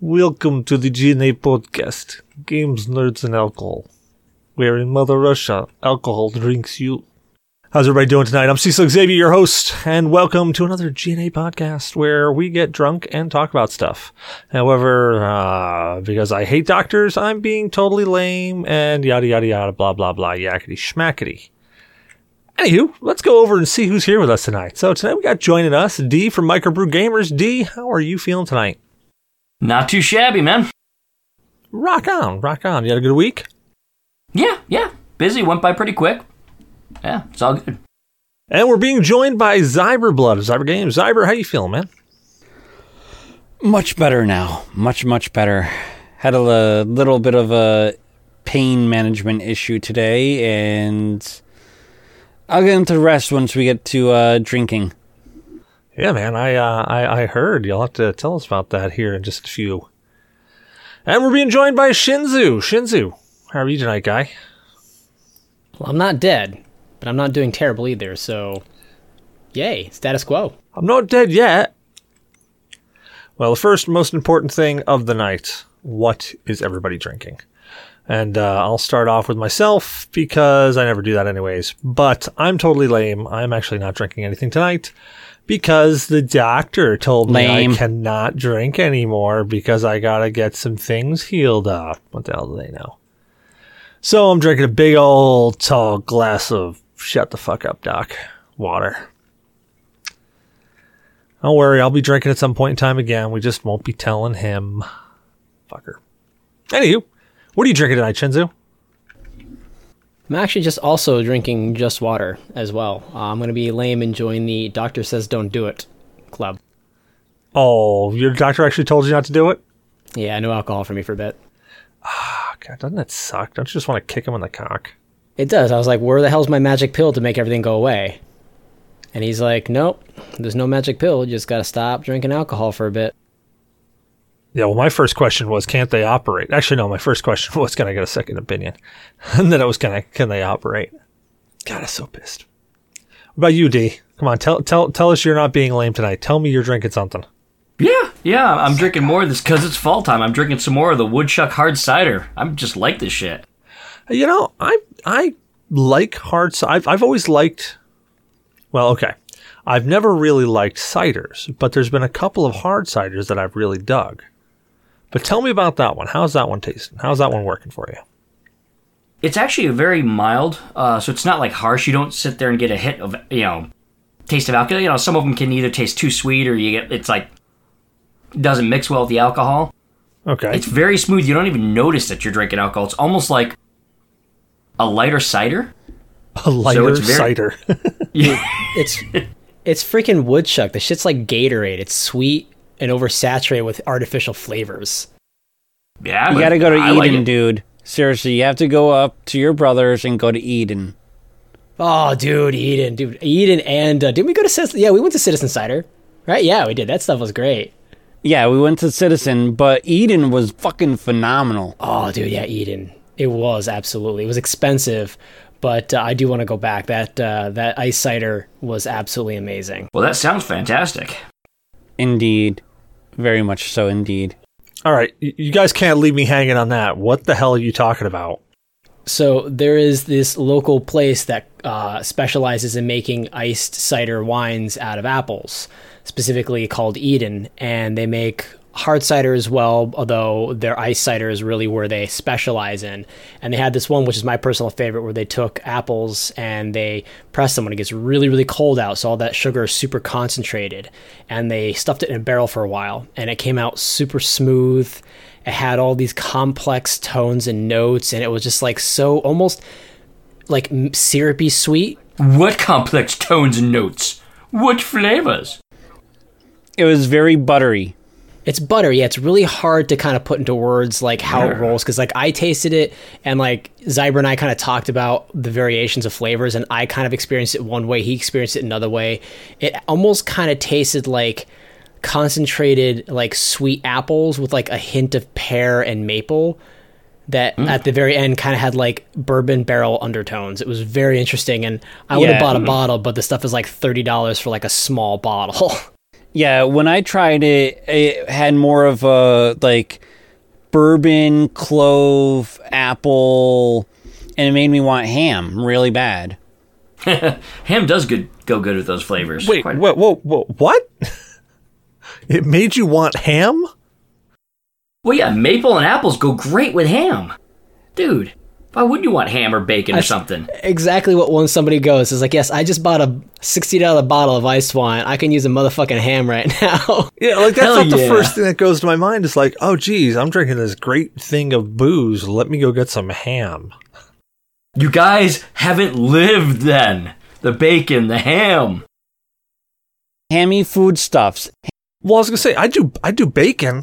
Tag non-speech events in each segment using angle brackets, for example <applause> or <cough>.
Welcome to the GNA podcast, Games, Nerds, and Alcohol, where in Mother Russia, alcohol drinks you. How's everybody doing tonight? I'm Cecil Xavier, your host, and welcome to another GNA podcast where we get drunk and talk about stuff. However, uh, because I hate doctors, I'm being totally lame and yada yada yada, blah blah blah, yakety schmackety. Anywho, let's go over and see who's here with us tonight. So tonight we got joining us D from Microbrew Gamers. D, how are you feeling tonight? Not too shabby, man. Rock on, rock on. You had a good week? Yeah, yeah. Busy, went by pretty quick. Yeah, it's all good. And we're being joined by Zyberblood of Zyber Games. Zyber, how you feeling, man? Much better now. Much, much better. Had a l- little bit of a pain management issue today, and I'll get into the rest once we get to uh, drinking. Yeah, man, I, uh, I I heard. You'll have to tell us about that here in just a few. And we're being joined by Shinzu. Shinzu, how are you tonight, guy? Well, I'm not dead, but I'm not doing terrible either, so yay, status quo. I'm not dead yet. Well, the first most important thing of the night what is everybody drinking? And uh, I'll start off with myself because I never do that anyways. But I'm totally lame. I'm actually not drinking anything tonight because the doctor told me I cannot drink anymore because I gotta get some things healed up. What the hell do they know? So I'm drinking a big old tall glass of shut the fuck up, doc water. Don't worry, I'll be drinking at some point in time again. We just won't be telling him. Fucker. Anywho, what are you drinking tonight, Shinzu? I'm actually just also drinking just water as well. Uh, I'm going to be lame and join the Doctor Says Don't Do It club. Oh, your doctor actually told you not to do it? Yeah, no alcohol for me for a bit. Oh, God, doesn't that suck? Don't you just want to kick him in the cock? It does. I was like, where the hell's my magic pill to make everything go away? And he's like, nope, there's no magic pill. You just got to stop drinking alcohol for a bit. Yeah, well, my first question was, can't they operate? Actually, no, my first question <laughs> was, can I get a second opinion? <laughs> and then it was, can I, can they operate? God, I'm so pissed. What about you, D? Come on, tell, tell, tell us you're not being lame tonight. Tell me you're drinking something. Yeah, yeah. I'm drinking more of this because it's fall time. I'm drinking some more of the Woodchuck hard cider. I'm just like this shit. You know, I I like hard. ci- I've I've always liked. Well, okay, I've never really liked ciders, but there's been a couple of hard ciders that I've really dug. But tell me about that one. How's that one tasting? How's that one working for you? It's actually a very mild, uh, so it's not like harsh. You don't sit there and get a hit of you know taste of alcohol. You know, some of them can either taste too sweet or you get it's like doesn't mix well with the alcohol. Okay, It's very smooth. You don't even notice that you're drinking alcohol. It's almost like a lighter cider. <laughs> a lighter it's very- cider. <laughs> It's it's freaking woodchuck. The shit's like Gatorade. It's sweet and oversaturated with artificial flavors. Yeah, You gotta go to I Eden, like dude. Seriously, you have to go up to your brothers and go to Eden. Oh, dude, Eden, dude, Eden, and uh, didn't we go to Citizen? Yeah, we went to Citizen Cider, right? Yeah, we did. That stuff was great. Yeah, we went to Citizen, but Eden was fucking phenomenal. Oh, dude, yeah, Eden. It was absolutely. It was expensive, but uh, I do want to go back. That uh, that ice cider was absolutely amazing. Well, that sounds fantastic. Indeed. Very much so, indeed. All right, you guys can't leave me hanging on that. What the hell are you talking about? So there is this local place that uh, specializes in making iced cider wines out of apples, specifically called Eden, and they make hard cider as well. Although their ice cider is really where they specialize in. And they had this one, which is my personal favorite, where they took apples and they pressed them when it gets really, really cold out, so all that sugar is super concentrated, and they stuffed it in a barrel for a while, and it came out super smooth. It had all these complex tones and notes, and it was just like so almost like syrupy sweet. What complex tones and notes? What flavors? It was very buttery. It's butter, yeah. It's really hard to kind of put into words like how it rolls because like I tasted it and like Zyber and I kind of talked about the variations of flavors, and I kind of experienced it one way, he experienced it another way. It almost kind of tasted like concentrated like sweet apples with like a hint of pear and maple that mm. at the very end kind of had like bourbon barrel undertones. It was very interesting, and I would have Yeah. bought a mm. bottle, but the stuff is like thirty dollars for like a small bottle. <laughs> Yeah, when I tried it, it had more of a like bourbon, clove, apple, and it made me want ham really bad. <laughs> Ham does good go good with those flavors. Wait, Quite- whoa, whoa, whoa, what? <laughs> it made you want ham? Well, yeah, maple and apples go great with ham, dude. Why wouldn't you want ham or bacon or something? Exactly what when somebody goes is like, yes, I just bought a sixty dollar bottle of ice wine. I can use a motherfucking ham right <laughs> now. Yeah, like that's Hell not the first thing that goes to my mind. It's like, oh, geez, I'm drinking this great thing of booze. Let me go get some ham. You guys haven't lived then. The bacon, the ham. Hammy foodstuffs. Well, I was gonna say, I do, I do bacon.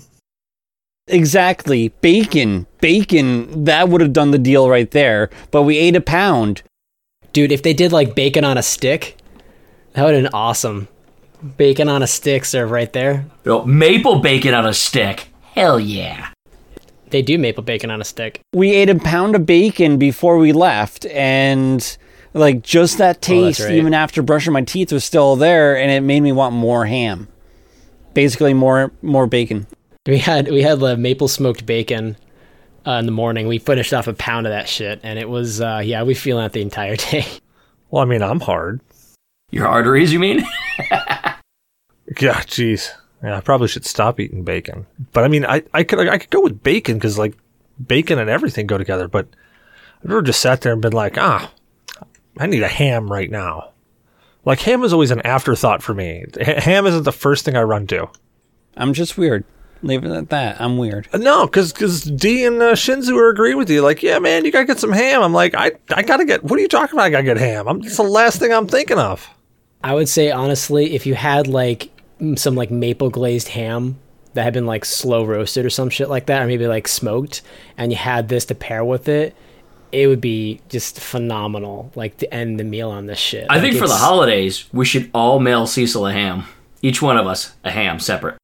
Exactly. Bacon. Bacon. That would have done the deal right there. But we ate a pound. Dude, if they did like bacon on a stick, that would have been awesome. Bacon on a stick serve right there. You know, maple bacon on a stick. Hell yeah. They do maple bacon on a stick. We ate a pound of bacon before we left, and like just that Oh, taste, right. even after brushing my teeth, was still there, and it made me want more ham. Basically, more more bacon. We had we had the maple smoked bacon uh, in the morning. We finished off a pound of that shit, and it was uh, yeah, we feeling it the entire <laughs> day. Well, I mean, I'm hard. Your arteries, you mean? <laughs> Yeah, jeez. Yeah, I probably should stop eating bacon. But I mean, I, I could, I could go with bacon because like bacon and everything go together. But I've never just sat there and been like, ah, I need a ham right now. Like ham is always an afterthought for me. H- ham isn't the first thing I run to. I'm just weird. Leave it at that. I'm weird. No, because because D and uh, Shinzu are agreeing with you. Like, yeah, man, you gotta get some ham. I'm like, I I gotta get. What are you talking about? I gotta get ham. I'm, it's the last thing I'm thinking of. I would say honestly, if you had like some like maple glazed ham that had been like slow roasted or some shit like that, or maybe like smoked, and you had this to pair with it, it would be just phenomenal. Like to end the meal on this shit. I Like, think for the holidays, we should all mail Cecil a ham. Each one of us a ham separate.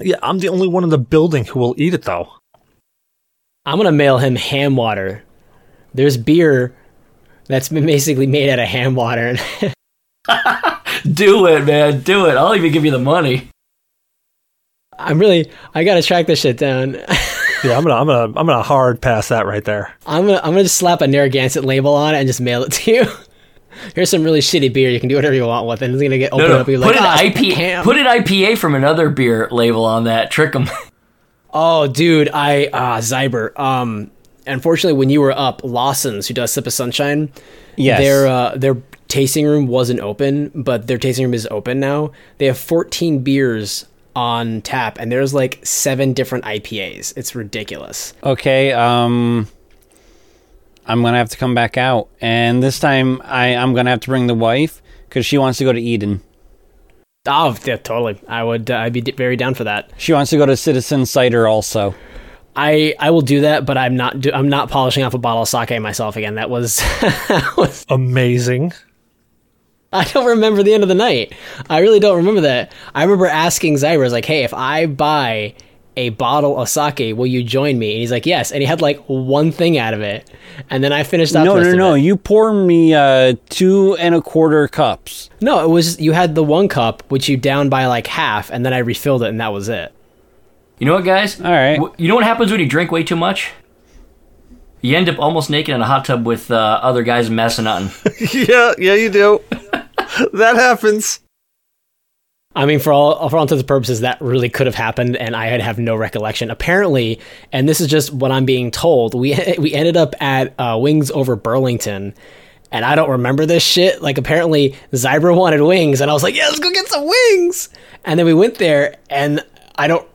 Yeah, I'm the only one in the building who will eat it though. I'm gonna mail him ham water. There's beer that's been <laughs> basically made out of ham water. <laughs> Do it, man. Do it. I'll even give you the money. I'm really I gotta track this shit down. <laughs> Yeah, I'm gonna I'm gonna I'm gonna hard pass that right there. I'm gonna I'm gonna just slap a Narragansett label on it and just mail it to you. Here's some really shitty beer. You can do whatever you want with it. And it's gonna get opened no. up. And Put be an like, "Ah, IPA. ham." Put an IPA from another beer label on that. Trick them. Oh, dude, I uh Zyber. Um, unfortunately, when you were up, Lawson's, who does Sip of Sunshine, Yes. their uh, their tasting room wasn't open, but their tasting room is open now. They have 14 beers on tap, and there's like seven different IPAs. It's ridiculous. Okay, um I'm gonna have to come back out. And this time I, I'm gonna have to bring the wife because she wants to go to Eden. Oh, yeah, totally. I would. Uh, I'd be d- very down for that. She wants to go to Citizen Cider also. I I will do that, but I'm not. Do, I'm not polishing off a bottle of sake myself again. That was. <laughs> that was Amazing. I don't remember the end of the night. I really don't remember that. I remember asking Zyra, I was like, hey, if I buy a bottle of sake, will you join me? And he's like, yes. And he had like one thing out of it. And then I finished off No, no, no. it. You pour me uh, two and a quarter cups. No, it was, you had the one cup, which you downed by like half, and then I refilled it, and that was it. You know what, guys? All right. You know what happens when you drink way too much? You end up almost naked in a hot tub with uh, other guys messing on. <laughs> yeah, yeah, you do. <laughs> that happens. I mean, for all for all intents and purposes, that really could have happened, and I had have no recollection. Apparently, and this is just what I'm being told. We <laughs> we ended up at uh, Wings over Burlington, and I don't remember this shit. Like, apparently, Zyber wanted wings, and I was like, "Yeah, let's go get some wings." And then we went there, and I don't.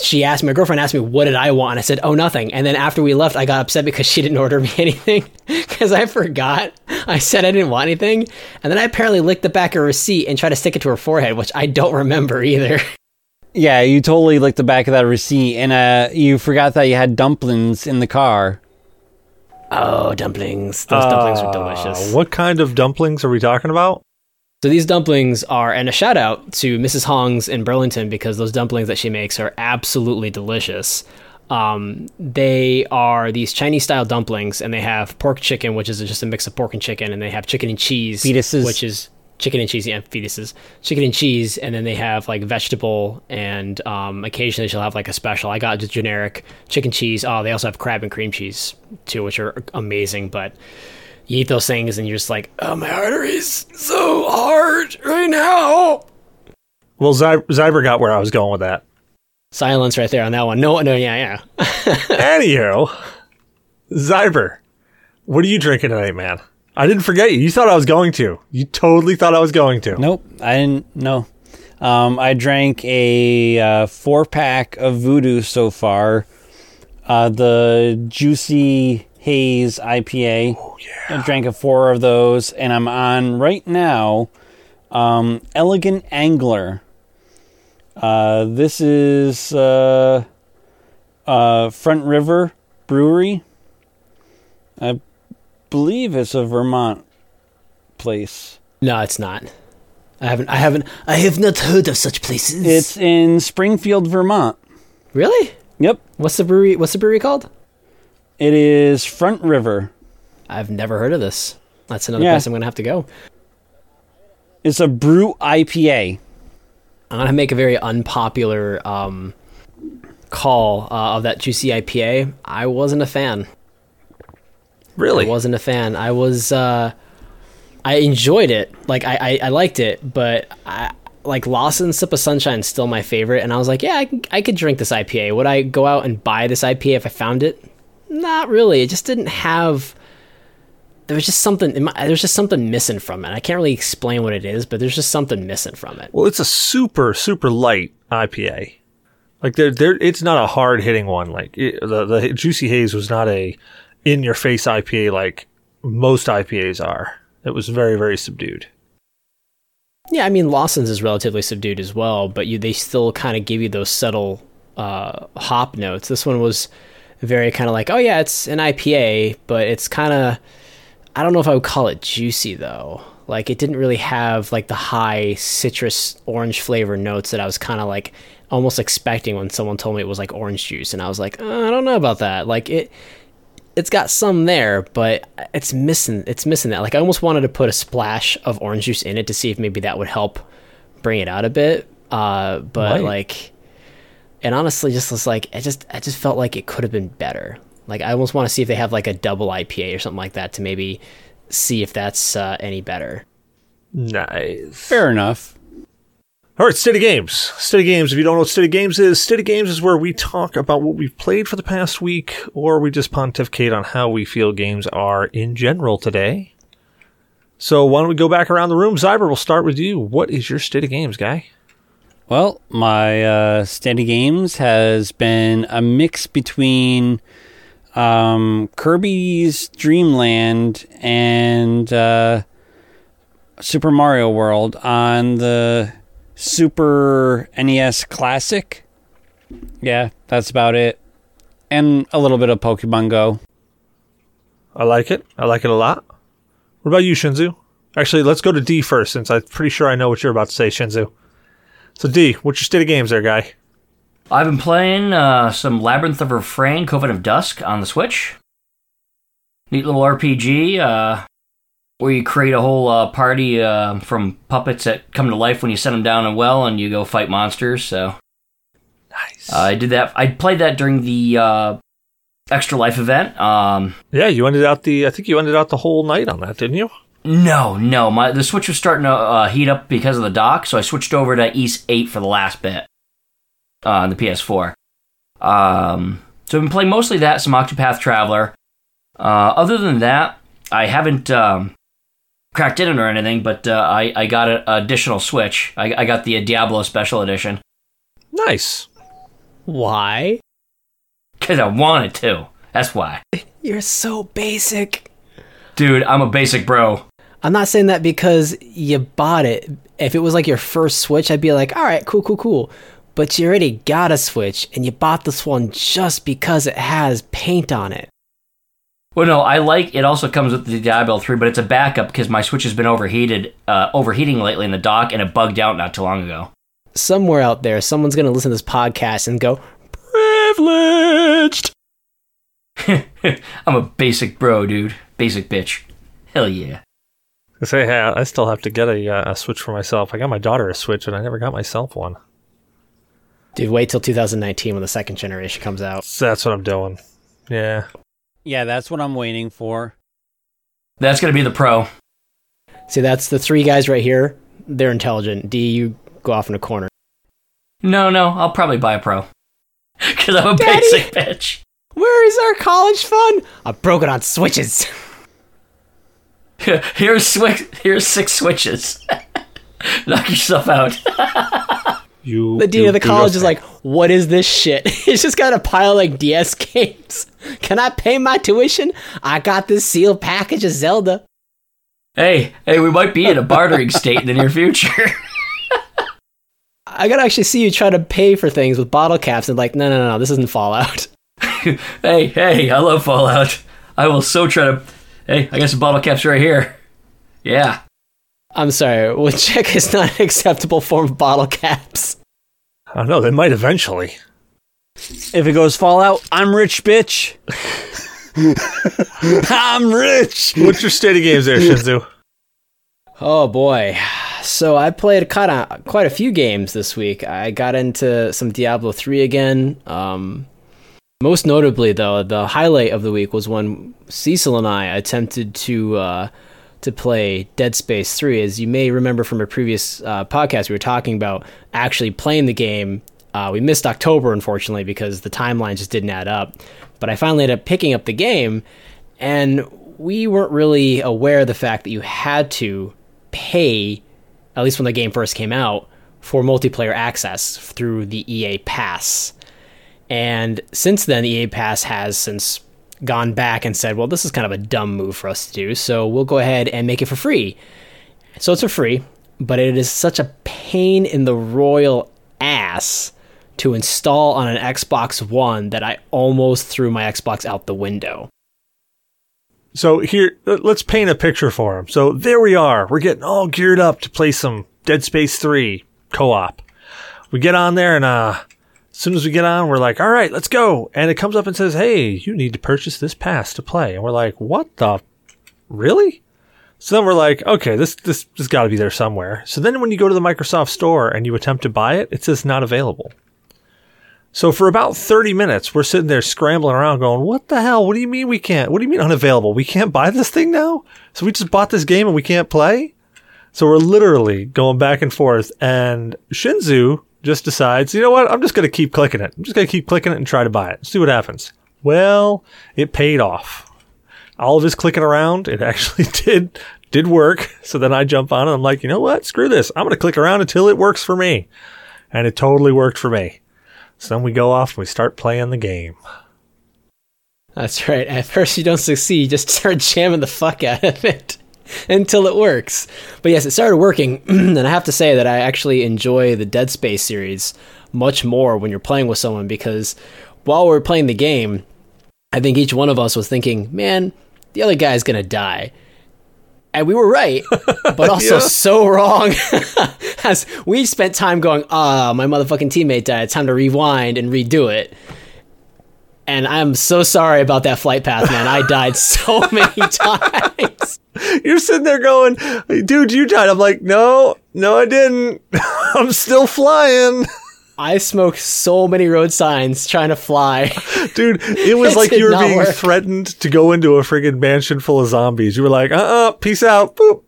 She asked my girlfriend asked me what did I want, and I said, "Oh, nothing." And then after we left, I got upset because she <laughs> didn't order me anything because I forgot. I said I didn't want anything, and then I apparently licked the back of her receipt and tried to stick it to her forehead, which I don't remember either. <laughs> Yeah, you totally licked the back of that receipt, and uh, you forgot that you had dumplings in the car. Oh, dumplings! Those dumplings were delicious. Uh, what kind of dumplings are we talking about? So these dumplings are, and a shout out to Mrs. Hong's in Burlington because those dumplings that she makes are absolutely delicious. Um, they are these Chinese style dumplings, and they have pork chicken, which is just a mix of pork and chicken, and they have chicken and cheese, Fetuses. which is chicken and cheese yeah, fetuses, chicken and cheese, and then they have like vegetable, and um, occasionally she'll have like a special. I got just generic chicken cheese. Oh, they also have crab and cream cheese too, which are amazing. But you eat those things, and you're just like, oh, my arteries so hard right now. Well, Zy- Zyber got where I was going with that. Silence right there on that one. No, no, yeah, yeah. <laughs> Anywho, Zyber, what are you drinking tonight, man? I didn't forget you. You thought I was going to. You totally thought I was going to. Nope, I didn't No, Um, I drank a uh, four pack of Voodoo so far. Uh, the Juicy Haze IPA. Oh, yeah. I drank a four of those, and I'm on right now um, Elegant Angler. Uh, this is uh, uh, Trout River Brewery. I believe it's a Vermont place. No, it's not. I haven't. I haven't. I have not heard of such places. It's in Springfield, Vermont. really. Yep, What's the brewery? What's the brewery called? It is Trout River. I've never heard of this. That's another Yeah. place I'm gonna have to go. It's a brew IPA. I'm gonna make a very unpopular um, call uh, of that juicy IPA. I wasn't a fan. Really? I wasn't a fan. I was. Uh, I enjoyed it. Like I, I, I liked it, but I like Lawson's Sip of Sunshine is still my favorite. And I was like, yeah, I, I could drink this IPA. Would I go out and buy this IPA if I found it? Not really. It just didn't have. There was just something. There's just something missing from it. I can't really explain what it is, but there's just something missing from it. Well, it's a super super light IPA. Like they're, they're, it's not a hard hitting one. Like it, the the Juicy Haze was not a in your face IPA like most IPAs are. It was very very subdued. Yeah, I mean Lawson's is relatively subdued as well, but you they still kind of give you those subtle uh, hop notes. This one was very kind of like, oh yeah, it's an IPA, but it's kind of I don't know if I would call it juicy though. Like it didn't really have like the high citrus orange flavor notes that I was kind of like almost expecting when someone told me it was like orange juice, and I was like, uh, I don't know about that. Like it it's got some there, but it's missing. It's missing that. Like I almost wanted to put a splash of orange juice in it to see if maybe that would help bring it out a bit. Uh, but like, and honestly, just was like, I just, I just felt like it could have been better. Like I almost want to see if they have like a double IPA or something like that to maybe see if that's uh, any better. Nice. Fair enough. All right, Steady Games. Steady Games. If you don't know what Steady Games is, Steady Games is where we talk about what we've played for the past week, or we just pontificate on how we feel games are in general today. So why don't we go back around the room? Zyber, we'll start with you. What is your Steady Games, guy? Well, my uh, Steady Games has been a mix between um, Kirby's Dream Land and uh, Super Mario World on the Super NES Classic. Yeah, that's about it. And a little bit of Pokemon Go. I like it. I like it a lot. What about you, Shinzu? Actually, let's go to D first, since I'm pretty sure I know what you're about to say, Shinzu. So D, what's your state of Games there, guy? I've been playing uh, some Labyrinth of Refrain, Coven of Dusk on the Switch. Neat little RPG uh, where you create a whole uh, party uh, from puppets that come to life when you set them down in a well and you go fight monsters. So Nice. uh, I did that. I played that during the uh, Extra Life event. Um, yeah, you ended out the. I think you ended out the whole night on that, didn't you? No, no, my the Switch was starting to uh, heat up because of the dock, so I switched over to Ys Eight for the last bit uh, on the PS4. Um, so I've been playing mostly that, some Octopath Traveler. Uh, other than that, I haven't um, cracked in it or anything, but uh, I, I got an additional Switch. I, I got the Diablo Special Edition Nice. Why? because I wanted to. That's why. <laughs> You're so basic. Dude, I'm a basic bro. I'm not saying that because you bought it. If it was like your first Switch, I'd be like, all right, cool, cool, cool. But you already got a Switch and you bought this one just because it has paint on it. Well, no, I like it. Also comes with the Diablo 3, but it's a backup because my Switch has been overheated, uh, overheating lately in the dock, and it bugged out not too long ago. Somewhere out there, someone's going to listen to this podcast and go, privileged. <laughs> I'm a basic bro, dude. Basic bitch. Hell yeah. I say, hey, I still have to get a, uh, a Switch for myself. I got my daughter a Switch, and I never got myself one. Dude, wait till 2019 when the second generation comes out. So that's what I'm doing. Yeah. Yeah, that's what I'm waiting for. That's gonna be the pro. See, that's the three guys right here. They're intelligent. D, you go off in a corner. No, no, I'll probably buy a pro. <laughs> Because I'm a Daddy! basic bitch. Where is our college fund? I broke it on switches. <laughs> <laughs> Here's swi- here's six switches. <laughs> Knock yourself out. <laughs> You. The dean you of the college is like, what is this shit? He's just got a pile of like DS games. Can I pay my tuition? I got this sealed package of Zelda. hey, hey, we might be in a bartering state in the near future. I gotta actually see you try to pay for things with bottle caps and like, no, no, no, no, this isn't Fallout. hey, hey, I love Fallout. I will so try to. Hey, I got some bottle caps right here. Yeah. I'm sorry, woodchuck is not an acceptable form of bottle caps. I don't know. They might eventually. If it goes Fallout, I'm rich, bitch. <laughs> I'm rich. What's your state of games there, Shinzu? Oh boy. So I played quite a, quite a few games this week. I got into some Diablo 3 again. Um, most notably, though, the highlight of the week was when Cecil and I attempted to uh, to play Dead Space 3. As you may remember from a previous uh, podcast, we were talking about actually playing the game. Uh, we missed October, unfortunately, because the timeline just didn't add up. But I finally ended up picking up the game, and we weren't really aware of the fact that you had to pay, at least when the game first came out, for multiplayer access through the EA Pass. And since then, the EA Pass has since gone back and said, well, this is kind of a dumb move for us to do, so we'll go ahead and make it for free. So it's for free, but it is such a pain in the royal ass to install on an Xbox One that I almost threw my Xbox out the window. So here, let's paint a picture for him. So there we are. We're getting all geared up to play some Dead Space 3 co-op. We get on there and, uh, as soon as we get on, we're like, all right, let's go. And it comes up and says, hey, you need to purchase this pass to play. And we're like, what the? Really? So then we're like, okay, this, this, this gotta be there somewhere. So then when you go to the Microsoft store and you attempt to buy it, it says not available. So for about 30 minutes, we're sitting there scrambling around going, what the hell? What do you mean we can't? What do you mean unavailable? We can't buy this thing now? So we just bought this game and we can't play? So we're literally going back and forth and Shinzu just decides, you know what? I'm just going to keep clicking it. I'm just going to keep clicking it and try to buy it. See what happens. Well, it paid off. All of his clicking around, it <laughs> actually did did work. So then I jump on and I'm like, you know what? Screw this. I'm going to click around until it works for me. And it totally worked for me. So then we go off and we start playing the game. That's right. At first, you don't succeed. You just <laughs> start jamming the fuck out of it <laughs> until it works. But yes, it started working. <clears throat> and I have to say that I actually enjoy the Dead Space series much more when you're playing with someone because while we're playing the game, I think each one of us was thinking, man, the other guy's going to die. And we were right, <laughs> but also Yeah. so wrong. <laughs> As we spent time going, ah, my motherfucking teammate died. Time to rewind and redo it. And I'm so sorry about that flight path, man. I died so many times. <laughs> You're sitting there going, dude, you died. I'm like, no, no, I didn't. <laughs> I'm still flying. I smoked so many road signs trying to fly. <laughs> Dude, it was It like you were being work. threatened to go into a friggin' mansion full of zombies. You were like, uh uh peace out. Boop.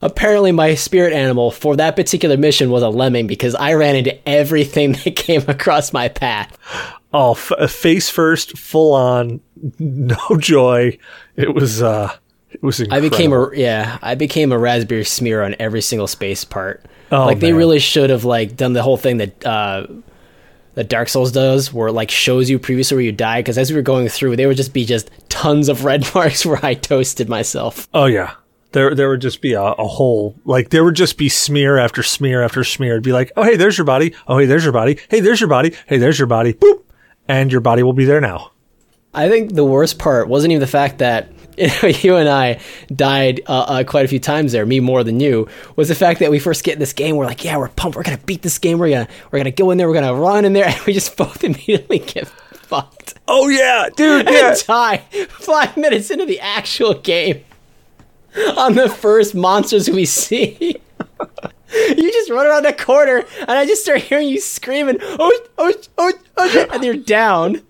Apparently, my spirit animal for that particular mission was a lemming because I ran into everything that came across my path. Oh, f- uh, face first, full on, no joy. It was, uh, it was I became a yeah, I became a raspberry smear on every single space part. Oh, like they really should have like done the whole thing that uh that Dark Souls does, where it like shows you previously where you died. Because as we were going through, there would just be just tons of red <laughs> marks where I toasted myself. Oh yeah. There, there would just be a, a whole, like, there would just be smear after smear after smear. It'd be like, oh, hey, there's your body. Oh, hey, there's your body. Hey, there's your body. Hey, there's your body. Boop. And your body will be there now. I think the worst part wasn't even the fact that <laughs> you, and I died uh, uh, quite a few times there, me more than you, was the fact that we first get in this game, we're like, yeah, we're pumped, we're gonna beat this game, we're gonna we're gonna go in there, we're gonna run in there, <laughs> and we just both immediately get fucked Oh, yeah, dude. Yeah. and <laughs> die five minutes into the actual game. on the first monsters we see. you just run around the corner, and I just start hearing you screaming, oh, oh, oh, oh, and you're down.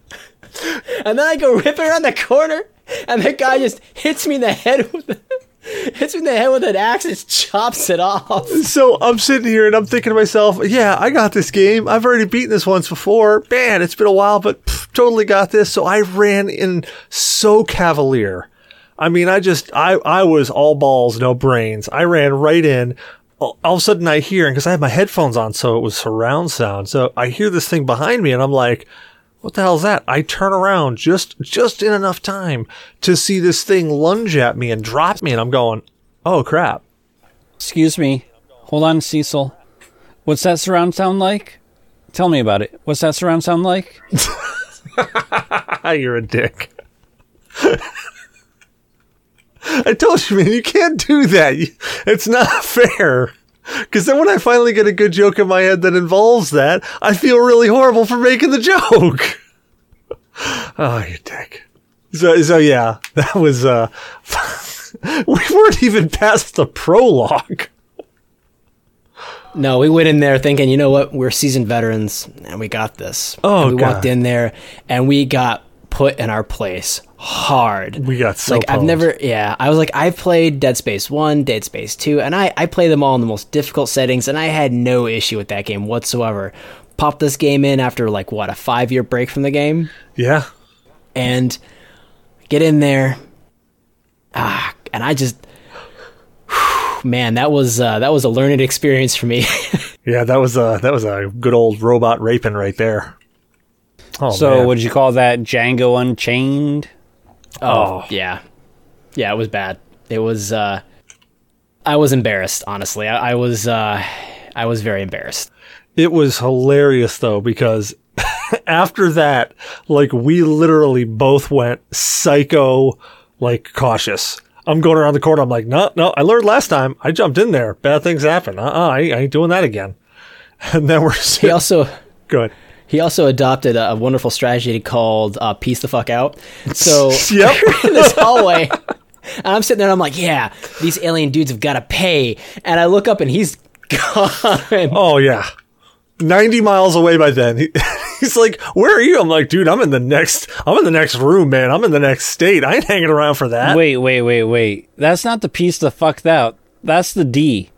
And then I go ripping around the corner, and that guy just hits me in the head with <laughs> hits me in the head with an axe and chops it off. So I'm sitting here and I'm thinking to myself, yeah, I got this game. I've already beaten this once before. Man, it's been a while, but pff, totally got this. So I ran in so cavalier. I mean, I just, I, I was all balls, no brains. I ran right in. All all of a sudden I hear, because I had my headphones on, so it was surround sound. So I hear this thing behind me and I'm like, what the hell's that? I turn around just, just in enough time to see this thing lunge at me and drop me. And I'm going, oh crap. Excuse me. Hold on, Cecil. What's that surround sound like? Tell me about it. What's that surround sound like? <laughs> <laughs> You're a dick. <laughs> I told you, man, you can't do that. It's not fair. <laughs> Because then when I finally get a good joke in my head that involves that, I feel really horrible for making the <laughs> joke. <laughs> oh, you dick. So, so yeah, that was, uh, we weren't even past the prologue. No, we went in there thinking, you know what, we're seasoned veterans and we got this. Oh, and we God. walked in there and we got put in our place hard. We got so like I've never yeah, I was like I've played Dead Space 1, Dead Space 2, and I I play them all in the most difficult settings and I had no issue with that game whatsoever. Popped this game in after like what, a 5-year break from the game Yeah. and get in there ah and I just <sighs> man, that was uh, that was a learned <laughs> experience for me. Yeah, that was a, that was a good old robot raping right there. Oh, so, man. would you call that Django Unchained? Oh, yeah. Yeah, it was bad. It was uh I was embarrassed, honestly. I, I was uh I was very embarrassed. It was hilarious though because <laughs> after that, like we literally both went psycho, like cautious. I'm going around the corner. I'm like, no, no. I learned last time. I jumped in there. Bad things happen. Uh, uh I, I ain't doing that again. <laughs> And then we're He sitting. also Good. He also adopted a, a wonderful strategy called uh, "piece the fuck out." So <laughs> Yep. <laughs> in this hallway, and I'm sitting there, and I'm like, "Yeah, these alien dudes have got to pay." And I look up, and he's <laughs> gone. Oh yeah. 90 miles away by then. He, he's like, "Where are you?" I'm like, "Dude, I'm in the next. I'm in the next room, man. I'm in the next state. I ain't hanging around for that." Wait, wait, wait, wait. That's not the piece that fucked out. That's the D.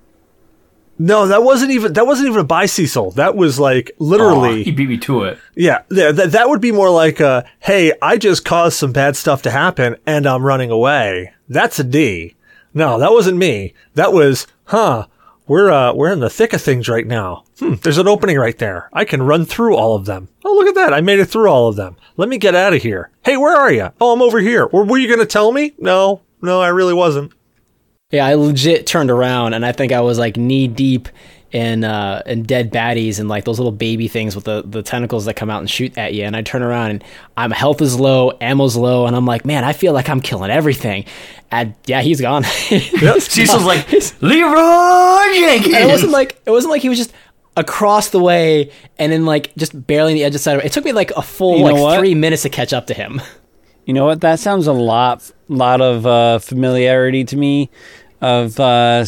No, that wasn't even. That wasn't even a buy Cecil. That was like literally. Oh, he beat me to it. Yeah, yeah that, that would be more like a, hey, I just caused some bad stuff to happen and I'm running away. That's a D. No, that wasn't me. That was, huh, we're, uh, we're in the thick of things right now. Hmm, there's an opening right there. I can run through all of them. Oh, look at that. I made it through all of them. Let me get out of here. Hey, where are you? Oh, I'm over here. Or were you going to tell me? No, no, I really wasn't. Yeah, I legit turned around, and I think I was like knee deep in uh, in dead baddies and like those little baby things with the, the tentacles that come out and shoot at you. And I turn around, and I'm health is low, ammo's low, and I'm like, man, I feel like I'm killing everything. And yeah, he's gone. <laughs> Cecil's like <laughs> Leroy Jenkins. And it wasn't like it wasn't like he was just across the way and then like just barely on the edge of the side. It took me like a full You like what? three minutes to catch up to him. You know what? That sounds a lot, lot of uh, familiarity to me of uh,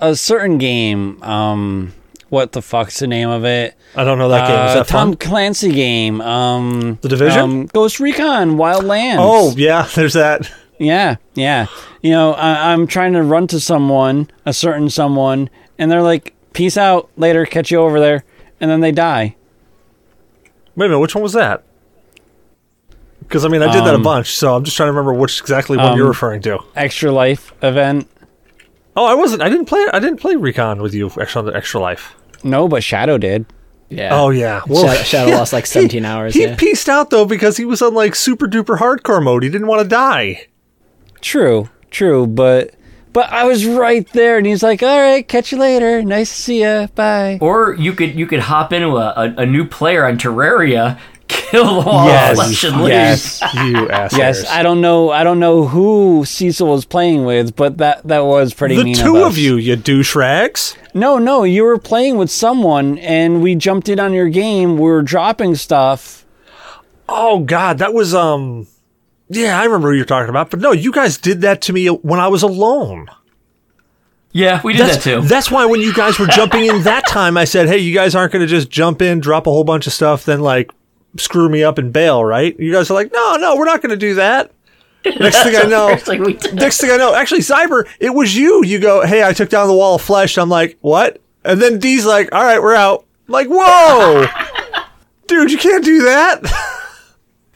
a certain game. Um, what the fuck's the name of it? I don't know that game. Is Uh, that Tom fun? Clancy game. Um, The Division? um, Ghost Recon Wildlands. Oh, yeah, <laughs> there's that. Yeah, yeah. You know, I, I'm trying to run to someone, a certain someone, and they're like, "Peace out, later, catch you over there," and then they die. Wait a minute, which one was that? Because, I mean, I did that a Um, bunch, so I'm just trying to remember which exactly one you're um, referring to. Extra life event. Oh, I wasn't. I didn't play. I didn't play Recon with you. Actually, on Extra Life. No, but Shadow did. Yeah. Oh yeah. Shadow, Shadow lost like 17 hours. He yeah. pieced out though because he was on like super duper hardcore mode. He didn't want to die. True, true, but but I was right there, and he's like, "All right, catch you later. Nice to see ya. Bye." Or you could you could hop into a, a, a new player on Terraria, kill them all, Yes, <laughs> flesh and yes. You <laughs> ass. Yes, I don't know. I don't know who Cecil was playing with, but that that was pretty The mean. two of, of you, you douche rags. No, no, you were playing with someone, and we jumped in on your game. We were dropping stuff. Oh God, that was um. Yeah, I remember who you're talking about. But no, you guys did that to me when I was alone. Yeah, we did That's, that too. that's why when you guys were jumping in that time, I said, hey, you guys aren't going to just jump in, drop a whole bunch of stuff, then like screw me up and bail, right? You guys are like, no, no, we're not going to do that. Next thing I <laughs> know, It's like we did. next thing I know, actually, Zyber, it was you. You go, hey, I took down the wall of flesh. I'm like, what? And then D's like, all right, we're out. I'm like, whoa, <laughs> dude, you can't do that. <laughs>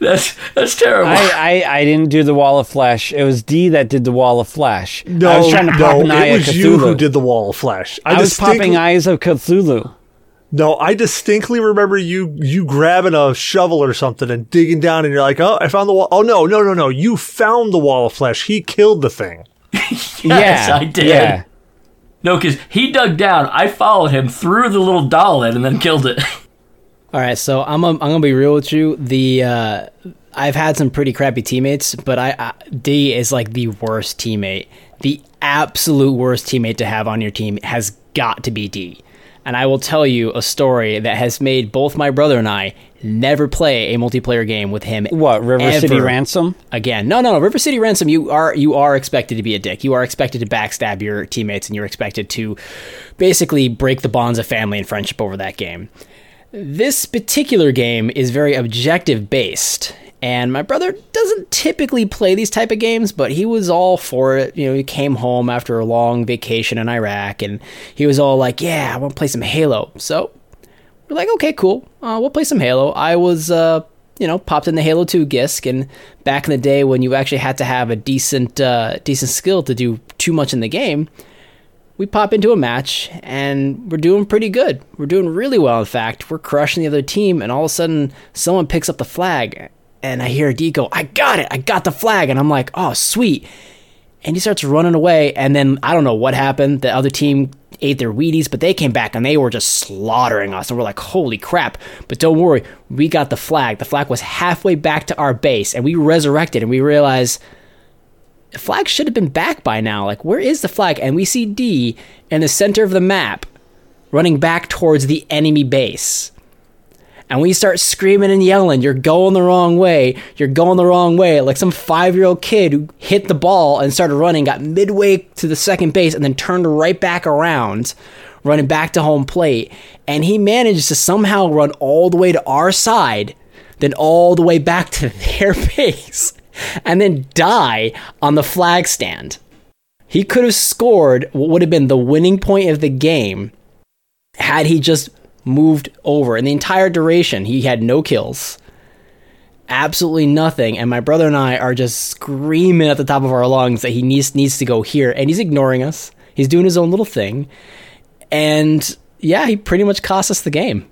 That's that's terrible. I, I, I didn't do the wall of flesh. It was D that did the wall of flesh. No, I was trying to pop no, an eye it of was you who did the wall of flesh. I was distinctly- popping eyes of Cthulhu. No, I distinctly remember you you grabbing a shovel or something and digging down, and you're like, "Oh, I found the wall." Oh no, no, no, no! You found the wall of flesh. He killed the thing. <laughs> Yes, yeah, I did. Yeah. No, because he dug down. I followed him through the little doll head and then killed it. <laughs> All right, so I'm I'm gonna be real with you. The uh, I've had some pretty crappy teammates, but I, I D is like the worst teammate. The absolute worst teammate to have on your team has got to be D. And I will tell you a story that has made both my brother and I never play a multiplayer game with him. What River City Ransom? again. No, no, no. River City Ransom. You are you are expected to be a dick. You are expected to backstab your teammates, and you're expected to basically break the bonds of family and friendship over that game. This particular game is very objective based, and my brother doesn't typically play these type of games, but he was all for it. You know, he came home after a long vacation in Iraq, and he was all like, "Yeah, I want to play some Halo." So we're like, okay, cool. Uh, we'll play some Halo. I was, uh, you know, popped in the Halo 2 GISC, and back in the day when you actually had to have a decent, uh, decent skill to do too much in the game, we pop into a match and we're doing pretty good. We're doing really well. In fact, we're crushing the other team, and all of a sudden, someone picks up the flag, and I hear D go, "I got it! I got the flag!" And I'm like, "Oh, sweet!" And he starts running away, and then I don't know what happened. The other team ate their Wheaties, but they came back and they were just slaughtering us, and we're like, "Holy crap!" But don't worry, we got the flag. The flag was halfway back to our base, and we resurrected, and we realized the flag should have been back by now. Like, where is the flag? And we see D in the center of the map running back towards the enemy base. And we start screaming and yelling, You're going the wrong way. You're going the wrong way. Like some five year old kid who hit the ball and started running, got midway to the second base, and then turned right back around, running back to home plate. And he managed to somehow run all the way to our side, then all the way back to <laughs> their base, and then die on the flag stand. He could have scored what would have been the winning point of the game had he just moved over. In the entire duration, he had no kills. Absolutely nothing. And my brother and I are just screaming at the top of our lungs that he needs needs to go here. And he's ignoring us. He's doing his own little thing. And yeah, he pretty much cost us the game.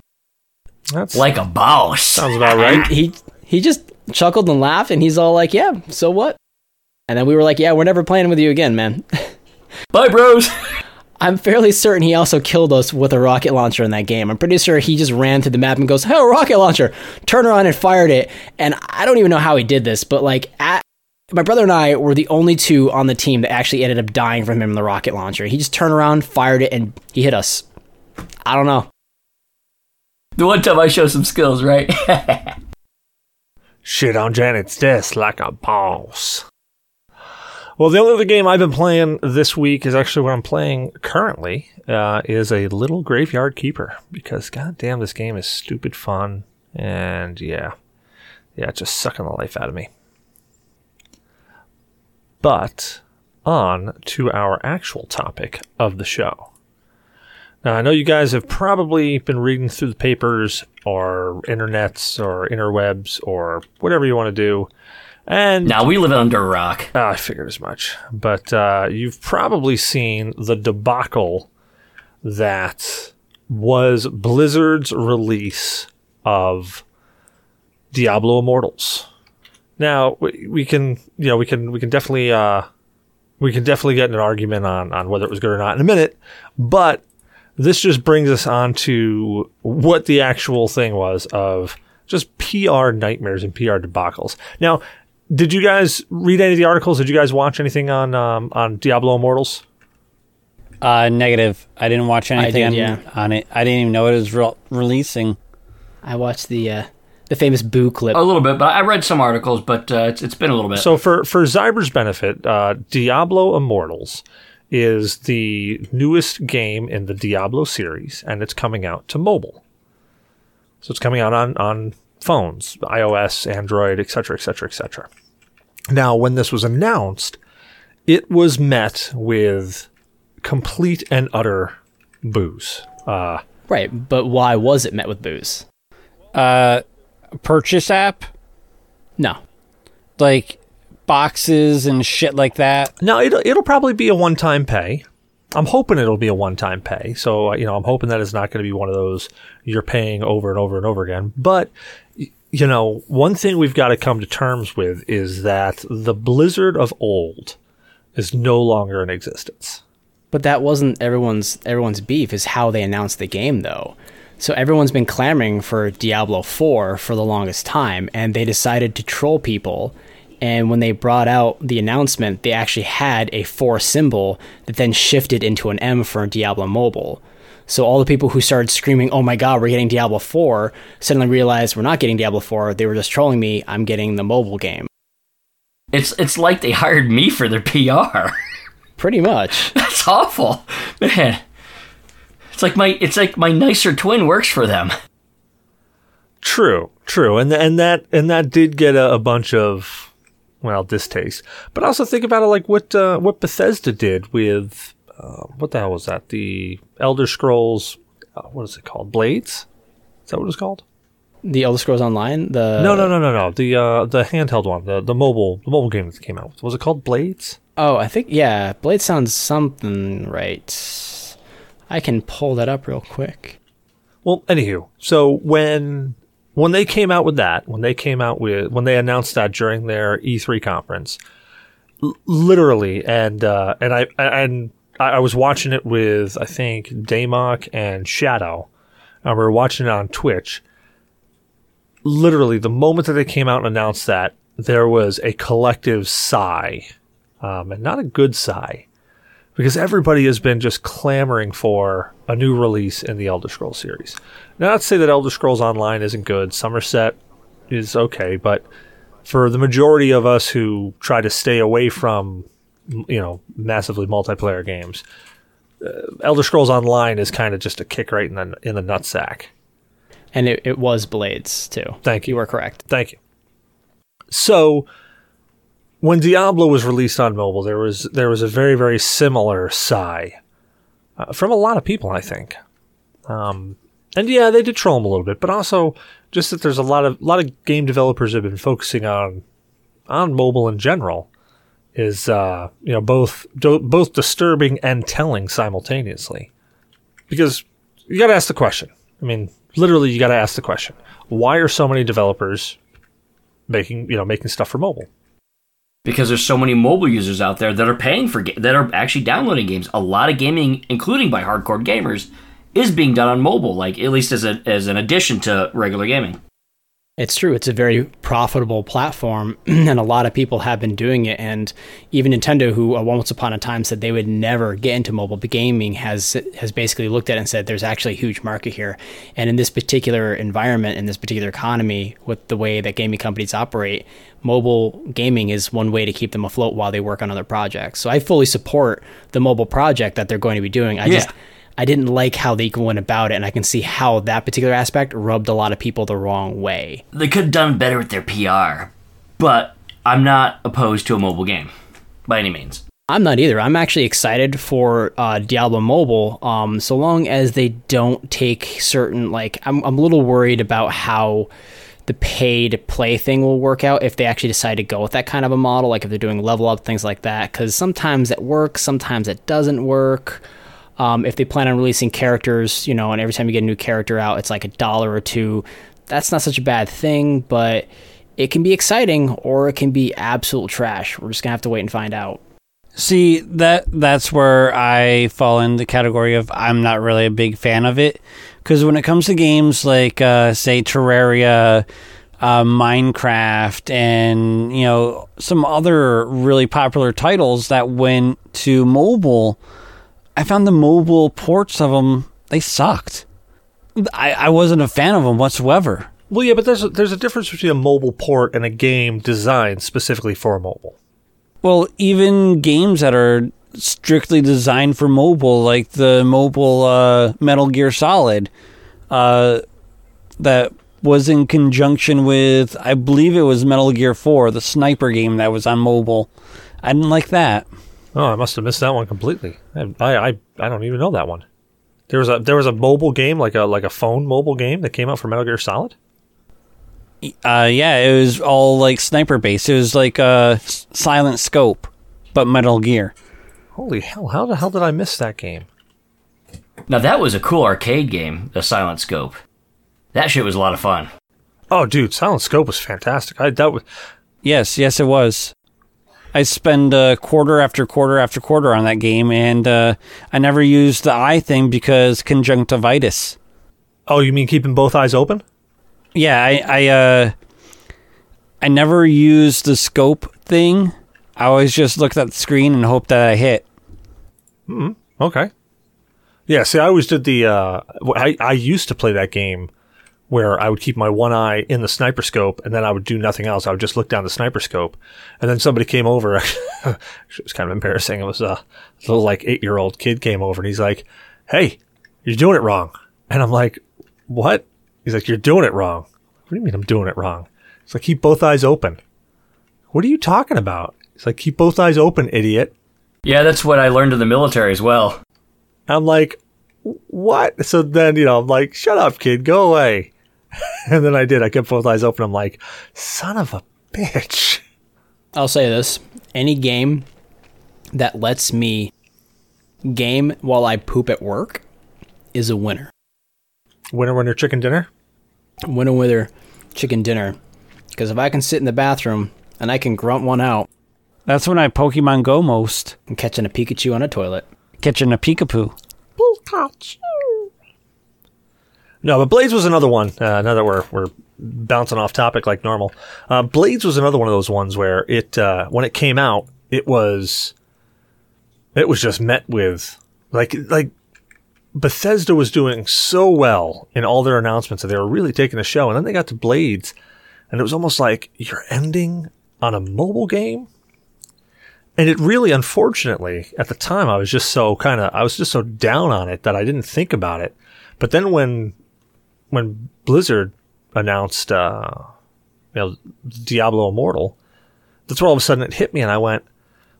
That's like a boss. sounds about right. He he just chuckled and laughed and he's all like, Yeah, so what? And then we were like, Yeah, we're never playing with you again, man. <laughs> Bye, bros. I'm fairly certain he also killed us with a rocket launcher in that game. I'm pretty sure he just ran through the map and goes, "Hey, rocket launcher!" Turned around and fired it. And I don't even know how he did this, but like, at, my brother and I were the only two on the team that actually ended up dying from him in the rocket launcher. He just turned around, fired it, and he hit us. I don't know. the one time I show some skills, right? <laughs> Shit on Janet's desk like a boss. Well, the only other game I've been playing this week is actually what I'm playing currently. Uh, is a Little Graveyard Keeper because goddamn, this game is stupid fun and yeah, yeah, it's just sucking the life out of me. But on to our actual topic of the show. Now, I know you guys have probably been reading through the papers or internets or interwebs or whatever you want to do. And now we live under a rock. Ah, I figured as much. But uh, you've probably seen the debacle that was Blizzard's release of Diablo Immortals. Now we, we can, you know, we can we can definitely uh, we can definitely get in an argument on on whether it was good or not in a minute. But this just brings us on to what the actual thing was of just PR nightmares and PR debacles. Now, did you guys read any of the articles? Did you guys watch anything on um, on Diablo Immortals? Uh, negative. I didn't watch anything did, on, yeah. on it. I didn't even know it was re- releasing. I watched the uh, The famous Boo clip. A little bit, but I read some articles, but uh, it's, it's been a little bit. So for for Zyber's benefit, uh, Diablo Immortals is the newest game in the Diablo series, and it's coming out to mobile. So it's coming out on on phones, iOS, Android, etc., etc., etc. Now, when this was announced, it was met with complete and utter boos. Uh, Right, but why was it met with booze? Uh, purchase app, No. like boxes and shit like that. No, it'll it'll probably be a one time pay. I'm hoping it'll be a one time pay. So you know, I'm hoping that it's not going to be one of those you're paying over and over and over again. But you know, one thing we've got to come to terms with is that the Blizzard of old is no longer in existence. But that wasn't everyone's everyone's beef is how they announced the game though. So everyone's been clamoring for Diablo 4 for the longest time and they decided to troll people and when they brought out the announcement they actually had a 4 symbol that then shifted into an M for Diablo Mobile. So all the people who started screaming, "Oh my god, we're getting Diablo 4," suddenly realized we're not getting Diablo 4. They were just trolling me. I'm getting the mobile game. it's it's like they hired me for their PR. <laughs> Pretty much. That's awful, man. It's like my it's like my nicer twin works for them. True, true, and and that and that did get a, a bunch of well distaste. But also think about it like what uh, what Bethesda did with uh, what the hell was that? The Elder Scrolls. Uh, what is it called? Blades. Is that what it's called? The Elder Scrolls Online, the no, no, no, no, no. The uh, the handheld one, the the mobile the mobile game that came out. Was it called Blades? Oh, I think yeah, Blade sounds something right. I can pull that up real quick. Well, anywho, so when when they came out with that, when they came out with when they announced that during their E3 conference, l- literally, and uh, and I and I was watching it with I think Damok and Shadow, and we were watching it on Twitch. Literally, the moment that they came out and announced that, there was a collective sigh, um, and not a good sigh because everybody has been just clamoring for a new release in the Elder Scrolls series. Now, not to say that Elder Scrolls Online isn't good. Summerset is okay, but for the majority of us who try to stay away from, you know, massively multiplayer games, uh, Elder Scrolls Online is kind of just a kick right in the in the nutsack. And it, it was Blades too. Thank you. You were correct. Thank you. So, when Diablo was released on mobile, there was there was a very very similar sigh uh, from a lot of people, I think. Um, and yeah, they did troll them a little bit, but also just that there's a lot of lot of game developers have been focusing on on mobile in general is uh, you know both do, both disturbing and telling simultaneously. Because you got to ask the question. I mean, literally, you got to ask the question: Why are so many developers making you know making stuff for mobile? Because there's so many mobile users out there that are paying for that are actually downloading games. A lot of gaming, including by hardcore gamers, is being done on mobile. Like at least as a as an addition to regular gaming. It's true. It's a very profitable platform, <clears throat> and a lot of people have been doing it. And even Nintendo, who uh, once upon a time said they would never get into mobile gaming, has has basically looked at it and said there's actually a huge market here. And in this particular environment, in this particular economy, with the way that gaming companies operate, mobile gaming is one way to keep them afloat while they work on other projects. So I fully support the mobile project that they're going to be doing. I Yeah. just I didn't like how they went about it, and I can see how that particular aspect rubbed a lot of people the wrong way. They could have done better with their PR, but I'm not opposed to a mobile game by any means. I'm not either. I'm actually excited for uh, Diablo Mobile, um, so long as they don't take certain like. I'm I'm a little worried about how the pay to play thing will work out if they actually decide to go with that kind of a model, like if they're doing level up things like that. Because sometimes it works, sometimes it doesn't work. Um, if they plan on releasing characters, you know, and every time you get a new character out, it's like a dollar or two. That's not such a bad thing, but it can be exciting or it can be absolute trash. We're just gonna have to wait and find out. See that that's where I fall in the category of I'm not really a big fan of it because when it comes to games like uh, say Terraria, uh, Minecraft, and you know some other really popular titles that went to mobile, I found the mobile ports of them they sucked. I, I wasn't a fan of them whatsoever. Well, yeah, but there's a, there's a difference between a mobile port and a game designed specifically for mobile. Well, even games that are strictly designed for mobile, like the mobile uh, Metal Gear Solid, uh, that was in conjunction with, I believe it was Metal Gear 4, the sniper game that was on mobile. I didn't like that. Oh, I must have missed that one completely. I, I I don't even know that one. There was a there was a mobile game like a like a phone mobile game that came out for Metal Gear Solid. Uh, yeah, it was all like sniper based. It was like a Silent Scope, but Metal Gear. Holy hell! How the hell did I miss that game? Now that was a cool arcade game, the Silent Scope. That shit was a lot of fun. Oh, dude, Silent Scope was fantastic. I that was Yes, yes, it was. I spend uh, quarter after quarter after quarter on that game, and uh, I never used the eye thing because conjunctivitis. Oh, you mean keeping both eyes open? Yeah, I I, uh, I never used the scope thing. I always just looked at the screen and hoped that I hit. Hmm. Okay. Yeah, see, I always did the. Uh, I I used to play that game where I would keep my one eye in the sniper scope, and then I would do nothing else. I would just look down the sniper scope, and then somebody came over. <laughs> it was kind of embarrassing. It was a little like eight year old kid came over, and he's like, "Hey, you're doing it wrong," and I'm like, "What?" He's like, "You're doing it wrong." What do you mean I'm doing it wrong? It's like keep both eyes open. What are you talking about? It's like keep both eyes open, idiot. Yeah, that's what I learned in the military as well. I'm like, what? So then, you know, I'm like, shut up, kid, go away. <laughs> and then I did. I kept both eyes open. I'm like, son of a bitch. I'll say this: any game that lets me game while I poop at work is a winner. Winner, winner, chicken dinner. Winner, winner, chicken dinner. Because if I can sit in the bathroom and I can grunt one out, That's when I Pokemon Go most. I'm catching a Pikachu on a toilet. Catching a Peekapoo. No, but Blades was another one. Uh, now that we're we're bouncing off topic like normal, uh, Blades was another one of those ones where it uh, when it came out, it was it was just met with like like Bethesda was doing so well in all their announcements that they were really taking the show, and then they got to Blades, and it was almost like you're ending on a mobile game. And it really, unfortunately, at the time, I was just so kind of, I was just so down on it that I didn't think about it. But then when when Blizzard announced, uh, you know, Diablo Immortal, that's where all of a sudden it hit me, and I went,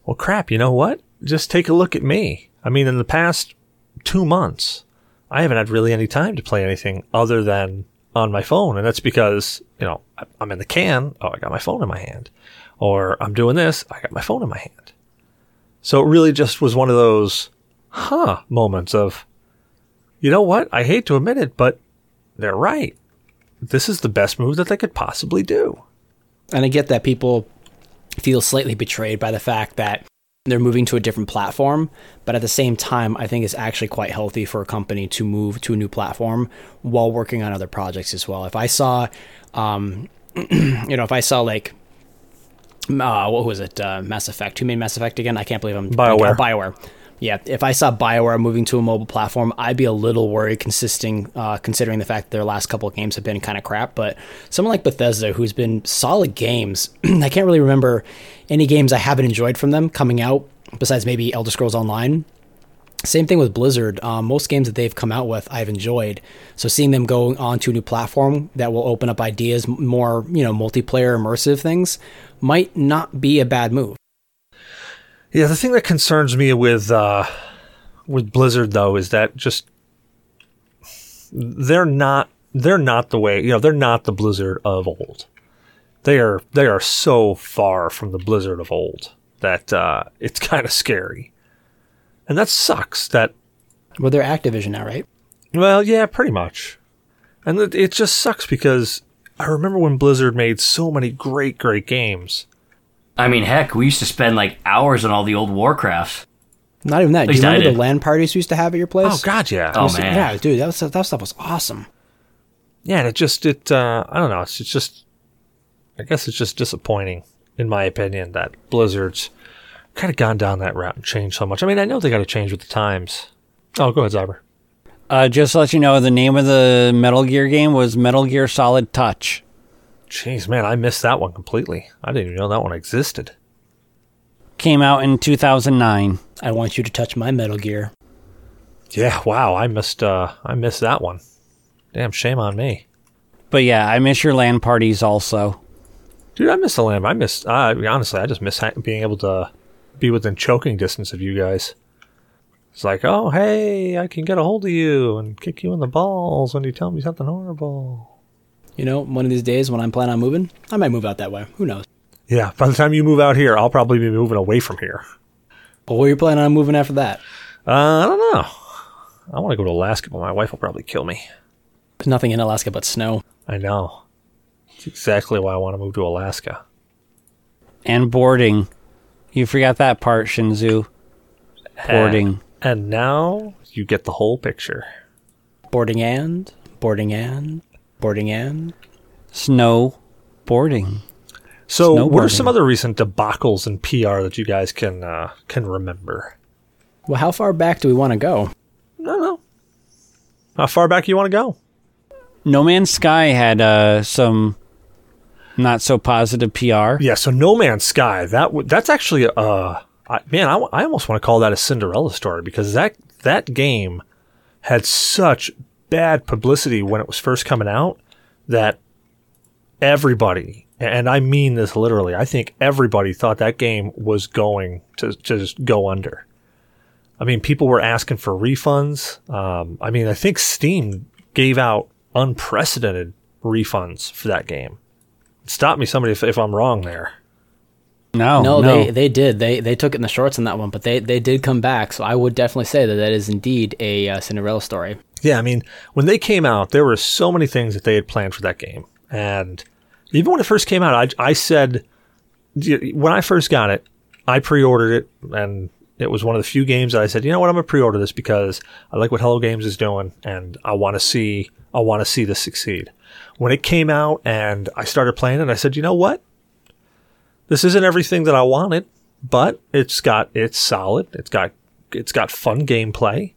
"Well, crap! You know what? Just take a look at me. I mean, in the past two months, I haven't had really any time to play anything other than on my phone, and that's because you know I'm in the can. Oh, I got my phone in my hand, or I'm doing this. I got my phone in my hand. So it really just was one of those, huh, moments of, you know what? I hate to admit it, but they're right. This is the best move that they could possibly do. And I get that people feel slightly betrayed by the fact that they're moving to a different platform, but at the same time, I think it's actually quite healthy for a company to move to a new platform while working on other projects as well. If I saw, um, <clears throat> you know, if I saw like, uh, what was it, uh, Mass Effect? Who made Mass Effect again? I can't believe I'm BioWare. BioWare. Yeah, if I saw BioWare moving to a mobile platform, I'd be a little worried, consisting uh, considering the fact that their last couple of games have been kind of crap. But someone like Bethesda, who's been solid games, <clears throat> I can't really remember any games I haven't enjoyed from them coming out, besides maybe Elder Scrolls Online. Same thing with Blizzard. Um, most games that they've come out with, I've enjoyed. So seeing them go on to a new platform that will open up ideas, more you know, multiplayer immersive things, might not be a bad move. Yeah, the thing that concerns me with uh, with Blizzard though is that just they're not they're not the way you know they're not the Blizzard of old. They are they are so far from the Blizzard of old that uh, it's <laughs> kind of scary, and that sucks. That Well, they're Activision now, right? well, yeah, pretty much, and it, it just sucks because I remember when Blizzard made so many great great games. I mean, heck, we used to spend like hours on all the old Warcrafts. Not even that. Do you I remember the LAN parties we used to have at your place? Oh God, yeah. Oh man, Yeah, dude, that, was, that stuff was awesome. yeah, and it just it uh, I don't know. It's, it's just I guess it's just disappointing in my opinion that Blizzard's kind of gone down that route and changed so much. I mean, I know they got to change with the times. Oh, go ahead, Zyber. Uh, just to let you know, the name of the Metal Gear game was Metal Gear Solid Touch. Jeez, man, I missed that one completely. I didn't even know that one existed. Came out in 2009. I want you to touch my Metal Gear. Yeah, wow, I missed uh I missed that one. Damn shame on me. But yeah, I miss your LAN parties also. Dude, I miss the LAN. I miss uh, honestly, I just miss ha- being able to be within choking distance of you guys. It's like, oh, hey, I can get a hold of you and kick you in the balls when you tell me something horrible. You know, one of these days when I'm planning on moving, I might move out that way. Who knows? Yeah, by the time you move out here, I'll probably be moving away from here. But where you planning on moving after that? Uh, I don't know. I want to go to Alaska, but my wife will probably kill me. There's nothing in Alaska but snow. I know. It's exactly why I want to move to Alaska. And boarding. You forgot that part, Shinzu. Boarding. And now you get the whole picture. Boarding and, boarding and, boarding and. Snow boarding. So, what are some other recent debacles in PR that you guys can uh, can remember? Well, how far back do we want to go? I don't know. How far back you want to go? No Man's Sky had uh, some not so positive PR. Yeah, so No Man's Sky. That w- that's actually uh, I, man, I, w- I almost want to call that a Cinderella story because that that game had such bad publicity when it was first coming out that everybody, and I mean this literally, I think everybody thought that game was going to, to just go under. I mean, people were asking for refunds. Um, I mean, I think Steam gave out unprecedented refunds for that game. Stop me, somebody, if, if I'm wrong there. No, no, no. they they did. They they took it in the shorts on that one, but they they did come back. So I would definitely say that that is indeed a uh, Cinderella story. Yeah, I mean, when they came out, there were so many things that they had planned for that game. And even when it first came out, I, I said, when I first got it, I pre ordered it. And it was one of the few games that I said, you know what, I'm going to pre order this because I like what Hello Games is doing and I want to see, I want to see this succeed. When it came out and I started playing it, I said, you know what? This isn't everything that I wanted, but it's got, it's solid. It's got, it's got fun gameplay.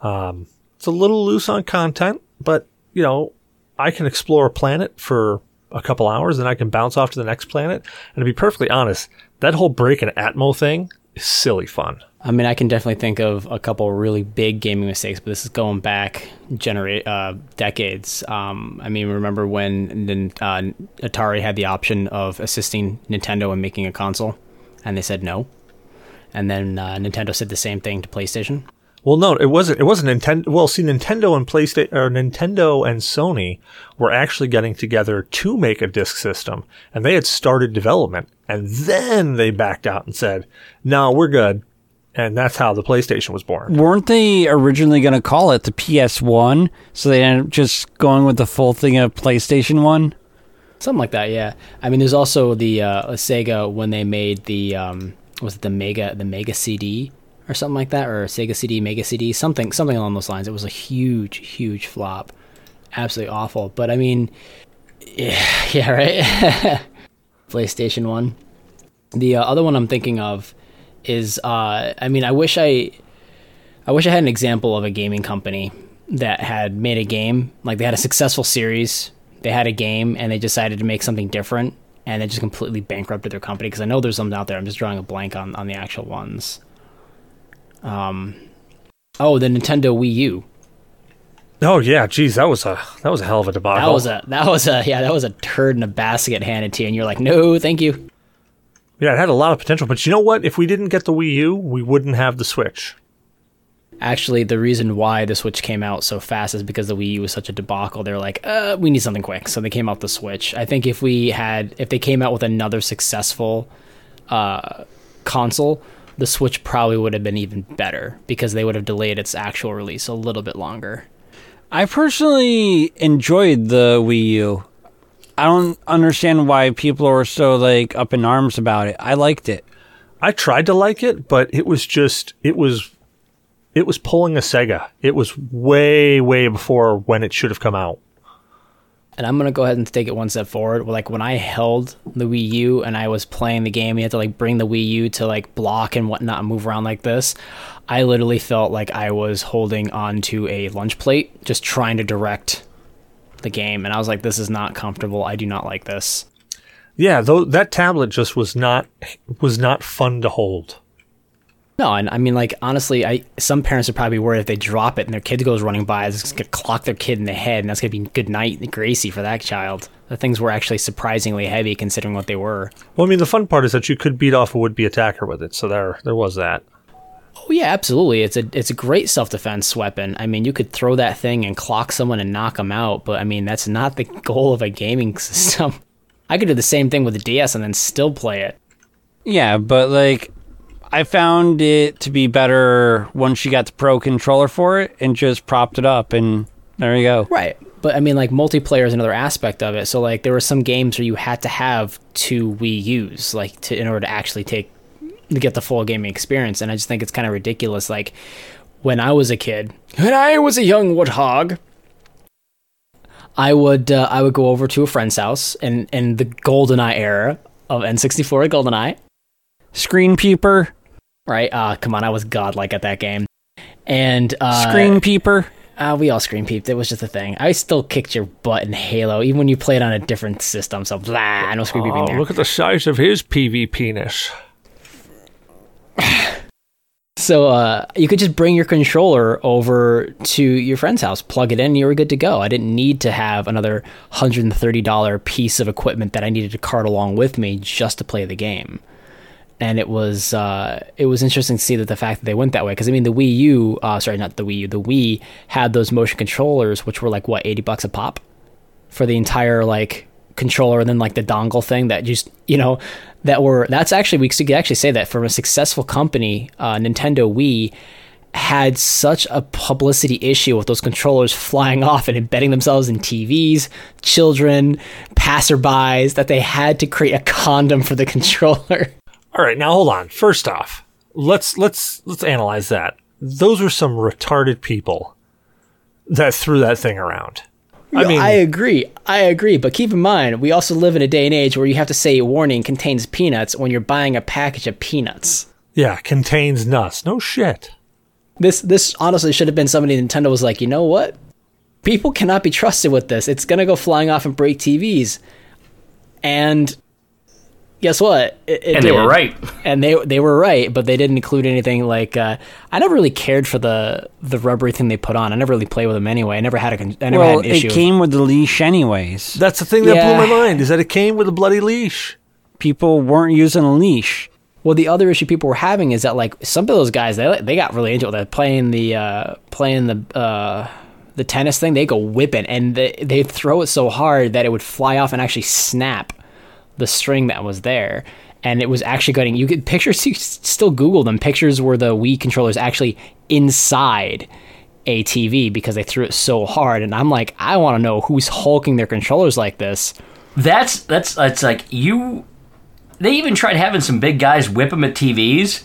Um, it's a little loose on content, but you know, I can explore a planet for a couple hours, and I can bounce off to the next planet. And to be perfectly honest, that whole break and Atmo thing is silly fun. I mean, I can definitely think of a couple really big gaming mistakes, but this is going back generate uh, decades. Um, I mean, remember when uh, Atari had the option of assisting Nintendo in making a console, and they said no, and then uh, Nintendo said the same thing to PlayStation. Well, no, it wasn't. It wasn't Nintendo. Well, see, Nintendo and PlayStation or Nintendo and Sony were actually getting together to make a disc system, and they had started development, and then they backed out and said, "No, we're good," and that's how the PlayStation was born. Weren't they originally going to call it the PS1? So they ended up just going with the full thing of PlayStation 1? Something like that, yeah. I mean, there's also the uh, Sega when they made the um, was it the Mega the Mega CD or something like that, or Sega CD Mega CD, something something along those lines. It was a huge, huge flop, absolutely awful. But I mean, yeah, <laughs> yeah, right. <laughs> PlayStation One. The uh, other one I'm thinking of is, uh, I mean, I wish I, I wish I had an example of a gaming company that had made a game like they had a successful series they had a game and they decided to make something different and they just completely bankrupted their company because I know there's some out there. I'm just drawing a blank on, on the actual ones. Um, oh, the Nintendo Wii U. Oh yeah, geez, that was a that was a hell of a debacle. That was a that was a yeah that was a turd in a basket handed to you, and you're like, no, thank you. yeah, it had a lot of potential. But you know what? If we didn't get the Wii U, we wouldn't have the Switch. Actually, the reason why the Switch came out so fast is because the Wii U was such a debacle. They're like, uh, we need something quick, so they came out the Switch. I think if we had, if they came out with another successful uh, console, the Switch probably would have been even better because they would have delayed its actual release a little bit longer. I personally enjoyed the Wii U. I don't understand why people are so like up in arms about it. I liked it. I tried to like it, but it was just it was it was pulling a Sega. It was way way before when it should have come out. And I'm gonna go ahead and take it one step forward. Like when I held the Wii U, and I was playing the game. You had to like bring the Wii U to like block and whatnot, and move around like this. I literally felt like I was holding onto a lunch plate, just trying to direct the game, and I was like, "This is not comfortable. I do not like this." Yeah, though that tablet just was not was not fun to hold. No, and I mean, like honestly, I some parents are probably worried if they drop it and their kid goes running by, it's gonna clock their kid in the head, and that's gonna be good night Gracie for that child. The things were actually surprisingly heavy considering what they were. Well, I mean, the fun part is that you could beat off a would-be attacker with it, so there there was that. Oh yeah, absolutely. It's a it's a great self defense weapon. I mean, you could throw that thing and clock someone and knock them out, but I mean, that's not the <laughs> goal of a gaming system. I could do the same thing with the DS and then still play it. Yeah, but like I found it to be better once you got the pro controller for it and just propped it up and there you go. Right. But I mean like multiplayer is another aspect of it. So like there were some games where you had to have two Wii U's like to in order to actually take to get the full gaming experience and I just think it's kind of ridiculous like when I was a kid, when I was a young warthog, I would uh, I would go over to a friend's house and in the GoldenEye era of N64 GoldenEye, Screen peeper, right? Uh, come on, I was godlike at that game, and uh, screen peeper. Uh, we all screen peeped. It was just a thing. I still kicked your butt in Halo, even when you played on a different system. So blah, no screen peeping Oh, there. look at the size of his PV penis. <sighs> So uh, you could just bring your controller over to your friend's house, plug it in, and you were good to go. I didn't need to have another hundred and thirty dollar piece of equipment that I needed to cart along with me just to play the game. And it was uh, it was interesting to see that the fact that they went that way because I mean the Wii U, uh, sorry, not the Wii U, the Wii had those motion controllers which were like what eighty bucks a pop for the entire like controller and then like the dongle thing that just you know that were that's actually we could actually say that from a successful company uh, nintendo wii had such a publicity issue with those controllers flying off and embedding themselves in tvs children passerbys that they had to create a condom for the <laughs> controller All right, now hold on. First off, let's let's let's analyze that. Those were some retarded people that threw that thing around. I mean, I agree. I agree. But keep in mind, we also live in a day and age where you have to say warning contains peanuts when you're buying a package of peanuts. yeah, contains nuts. No shit. This this honestly should have been somebody Nintendo was like, you know what? People cannot be trusted with this. It's gonna go flying off and break TVs. And guess what? It, it And they did. were right. <laughs> And they they were right, but they didn't include anything like. Uh, I never really cared for the the rubbery thing they put on. I never really played with them anyway. I never had a con- I never Well, had an issue. it came with the leash anyways. That's the thing that Yeah. blew my mind is that it came with a bloody leash. People weren't using a leash. Well, the other issue people were having is that like some of those guys they they got really into it. They're playing the uh, playing the uh, the tennis thing. They go whipping and they they throw it so hard that it would fly off and actually snap the string that was there. And it was actually getting you could pictures. You still Google them. Pictures where the Wii controllers actually inside a TV because they threw it so hard. And I'm like, I want to know who's hulking their controllers like this. That's that's that's like you. They even tried having some big guys whip them at TVs.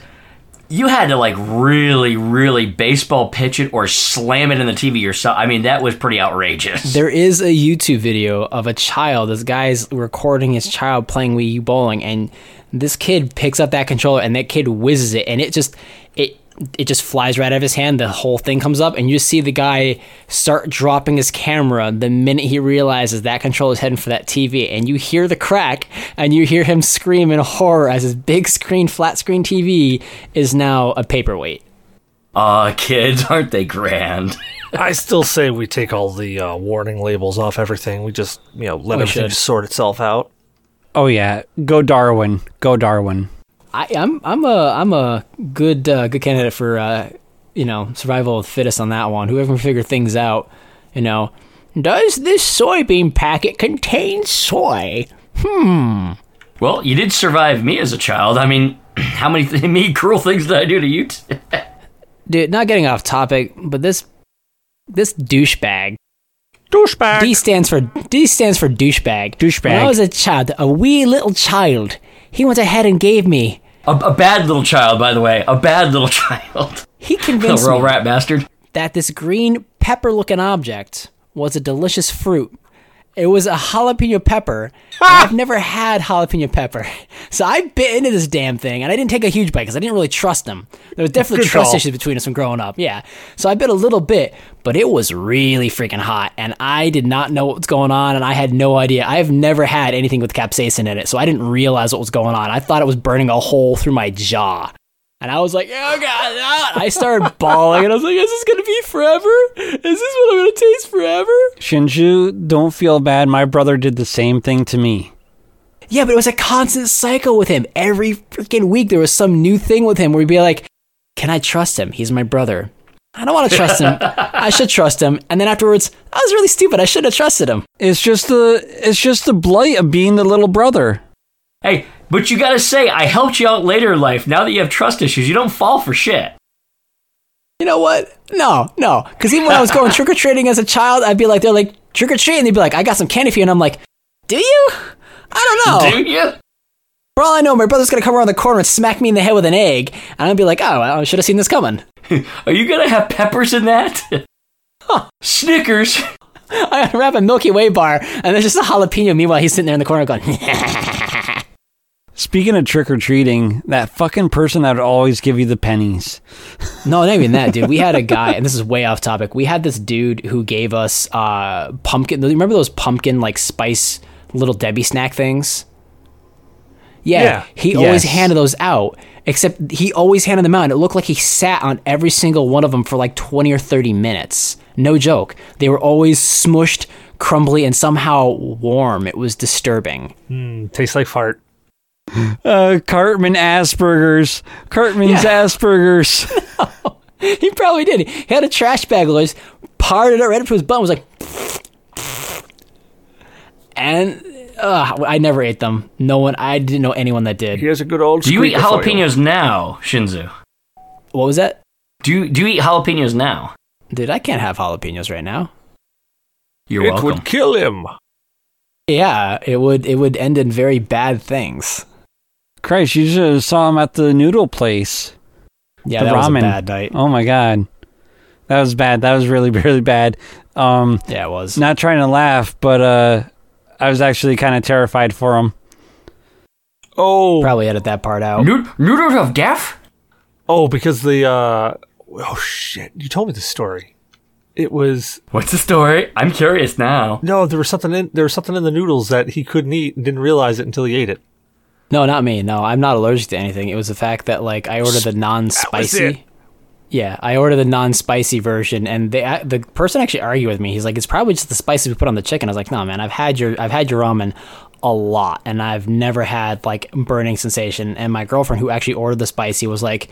You had to like really, really baseball pitch it or slam it in the TV yourself. I mean, that was pretty outrageous. <laughs> There is a YouTube video of a child. This guy's recording his child playing Wii U bowling, and this kid picks up that controller, and that kid whizzes it, and it just it it just flies right out of his hand. The whole thing comes up, and you see the guy start dropping his camera the minute he realizes that controller is heading for that TV, and you hear the crack, and you hear him scream in horror as his big screen, flat screen TV is now a paperweight. Aw, kids, <laughs> aren't they grand? <laughs> I still say we take all the uh, warning labels off everything. We just, you know, let We everything should. sort itself out. Oh yeah, go Darwin, go Darwin. I, I'm I'm a I'm a good uh, good candidate for uh, you know survival of the fittest on that one. Whoever can figure things out, you know. Does this soybean packet contain soy? Hmm. Well, you did survive me as a child. I mean, <clears throat> how many th- <laughs> me cruel things did I do to you? T- <laughs> Dude, not getting off topic, but this this douchebag. Douchebag. D stands for D stands for douchebag. Douchebag. When I was a child, a wee little child, he went ahead and gave me. A, a bad little child, by the way. A bad little <laughs> child. He convinced <laughs> real me rat bastard. that this green pepper-looking object was a delicious fruit, It was a jalapeno pepper. <laughs> Ah! I've never had jalapeno pepper. <laughs> So I bit into this damn thing and I didn't take a huge bite because I didn't really trust him. There was definitely Good trust call. issues between us from growing up. Yeah. So I bit a little bit, but it was really freaking hot and I did not know what was going on and I had no idea. I've never had anything with capsaicin in it. So I didn't realize what was going on. I thought it was burning a hole through my jaw. And I was like, oh God. ah." I started bawling and I was like, is this going to be forever? Is this what I'm going to taste forever? Shinju, don't feel bad. My brother did the same thing to me. Yeah, but it was a constant cycle with him. Every freaking week there was some new thing with him where he'd be like, Can I trust him? He's my brother. I don't want to trust him. <laughs> I should trust him. And then afterwards, I was really stupid. I should have trusted him. It's just the it's just the blight of being the little brother. Hey, but you gotta say, I helped you out later in life. Now that you have trust issues, you don't fall for shit. You know what? No, no. Because even when I was going <laughs> trick or treating as a child, I'd be like, They're like, trick or treat. And they'd be like, I got some candy for you. And I'm like, Do you? I don't know. Do you? For all I know, my brother's to come around the corner and smack me in the head with an egg. And I'll be like, Oh, I should have seen this coming. <laughs> Are you gonna have peppers in that? Snickers. <laughs> I wrap a Milky Way bar, and there's just a jalapeno. Meanwhile, he's sitting there in the corner going, Speaking of trick or treating, that fucking person that would always give you the pennies. <laughs> No, not even that, dude. We had a guy, and this is way off topic. We had this dude who gave us uh, pumpkin. Remember those pumpkin like spice little Debbie snack things? Yeah, Yeah. he always handed those out. Except he always handed them out, and it looked like he sat on every single one of them for like twenty or thirty minutes. No joke. They were always smushed, crumbly, and somehow warm. It was disturbing. Mm, tastes like fart. Uh, Cartman Asperger's. Cartman's Yeah. Asperger's. <laughs> He probably did. He had a trash bag, always parted it right up to his butt. Was like, and uh, I never ate them. No one. I didn't know anyone that did. Here's a good old. Do you eat squeaker for you. jalapenos now, Shinzu? What was that? Do you do you eat jalapenos now? Dude, I can't have jalapenos right now. You're It welcome. would kill him. Yeah, it would. It would end in very bad things. Christ, you should have saw him at the noodle place. Yeah, The that was a bad night. Oh my god. That was bad. That was really, <laughs> really bad. Um, Yeah, it was. not trying to laugh, but uh, I was actually kind of terrified for him. Oh, Probably edit that part out. Nood- noodles of death? oh, because the uh, oh shit! You told me the story. It was What's the story? I'm curious now. no, there was something in there was something in the noodles that he couldn't eat and didn't realize it until he ate it. No, not me. No, I'm not allergic to anything. It was the fact that like I ordered the non-spicy. Yeah, I ordered the non-spicy version, and they the person actually argued with me. He's like, "It's probably just the spices we put on the chicken." I was like, "No, man. I've had your I've had your ramen a lot, and I've never had like burning sensation." And my girlfriend, who actually ordered the spicy, was like,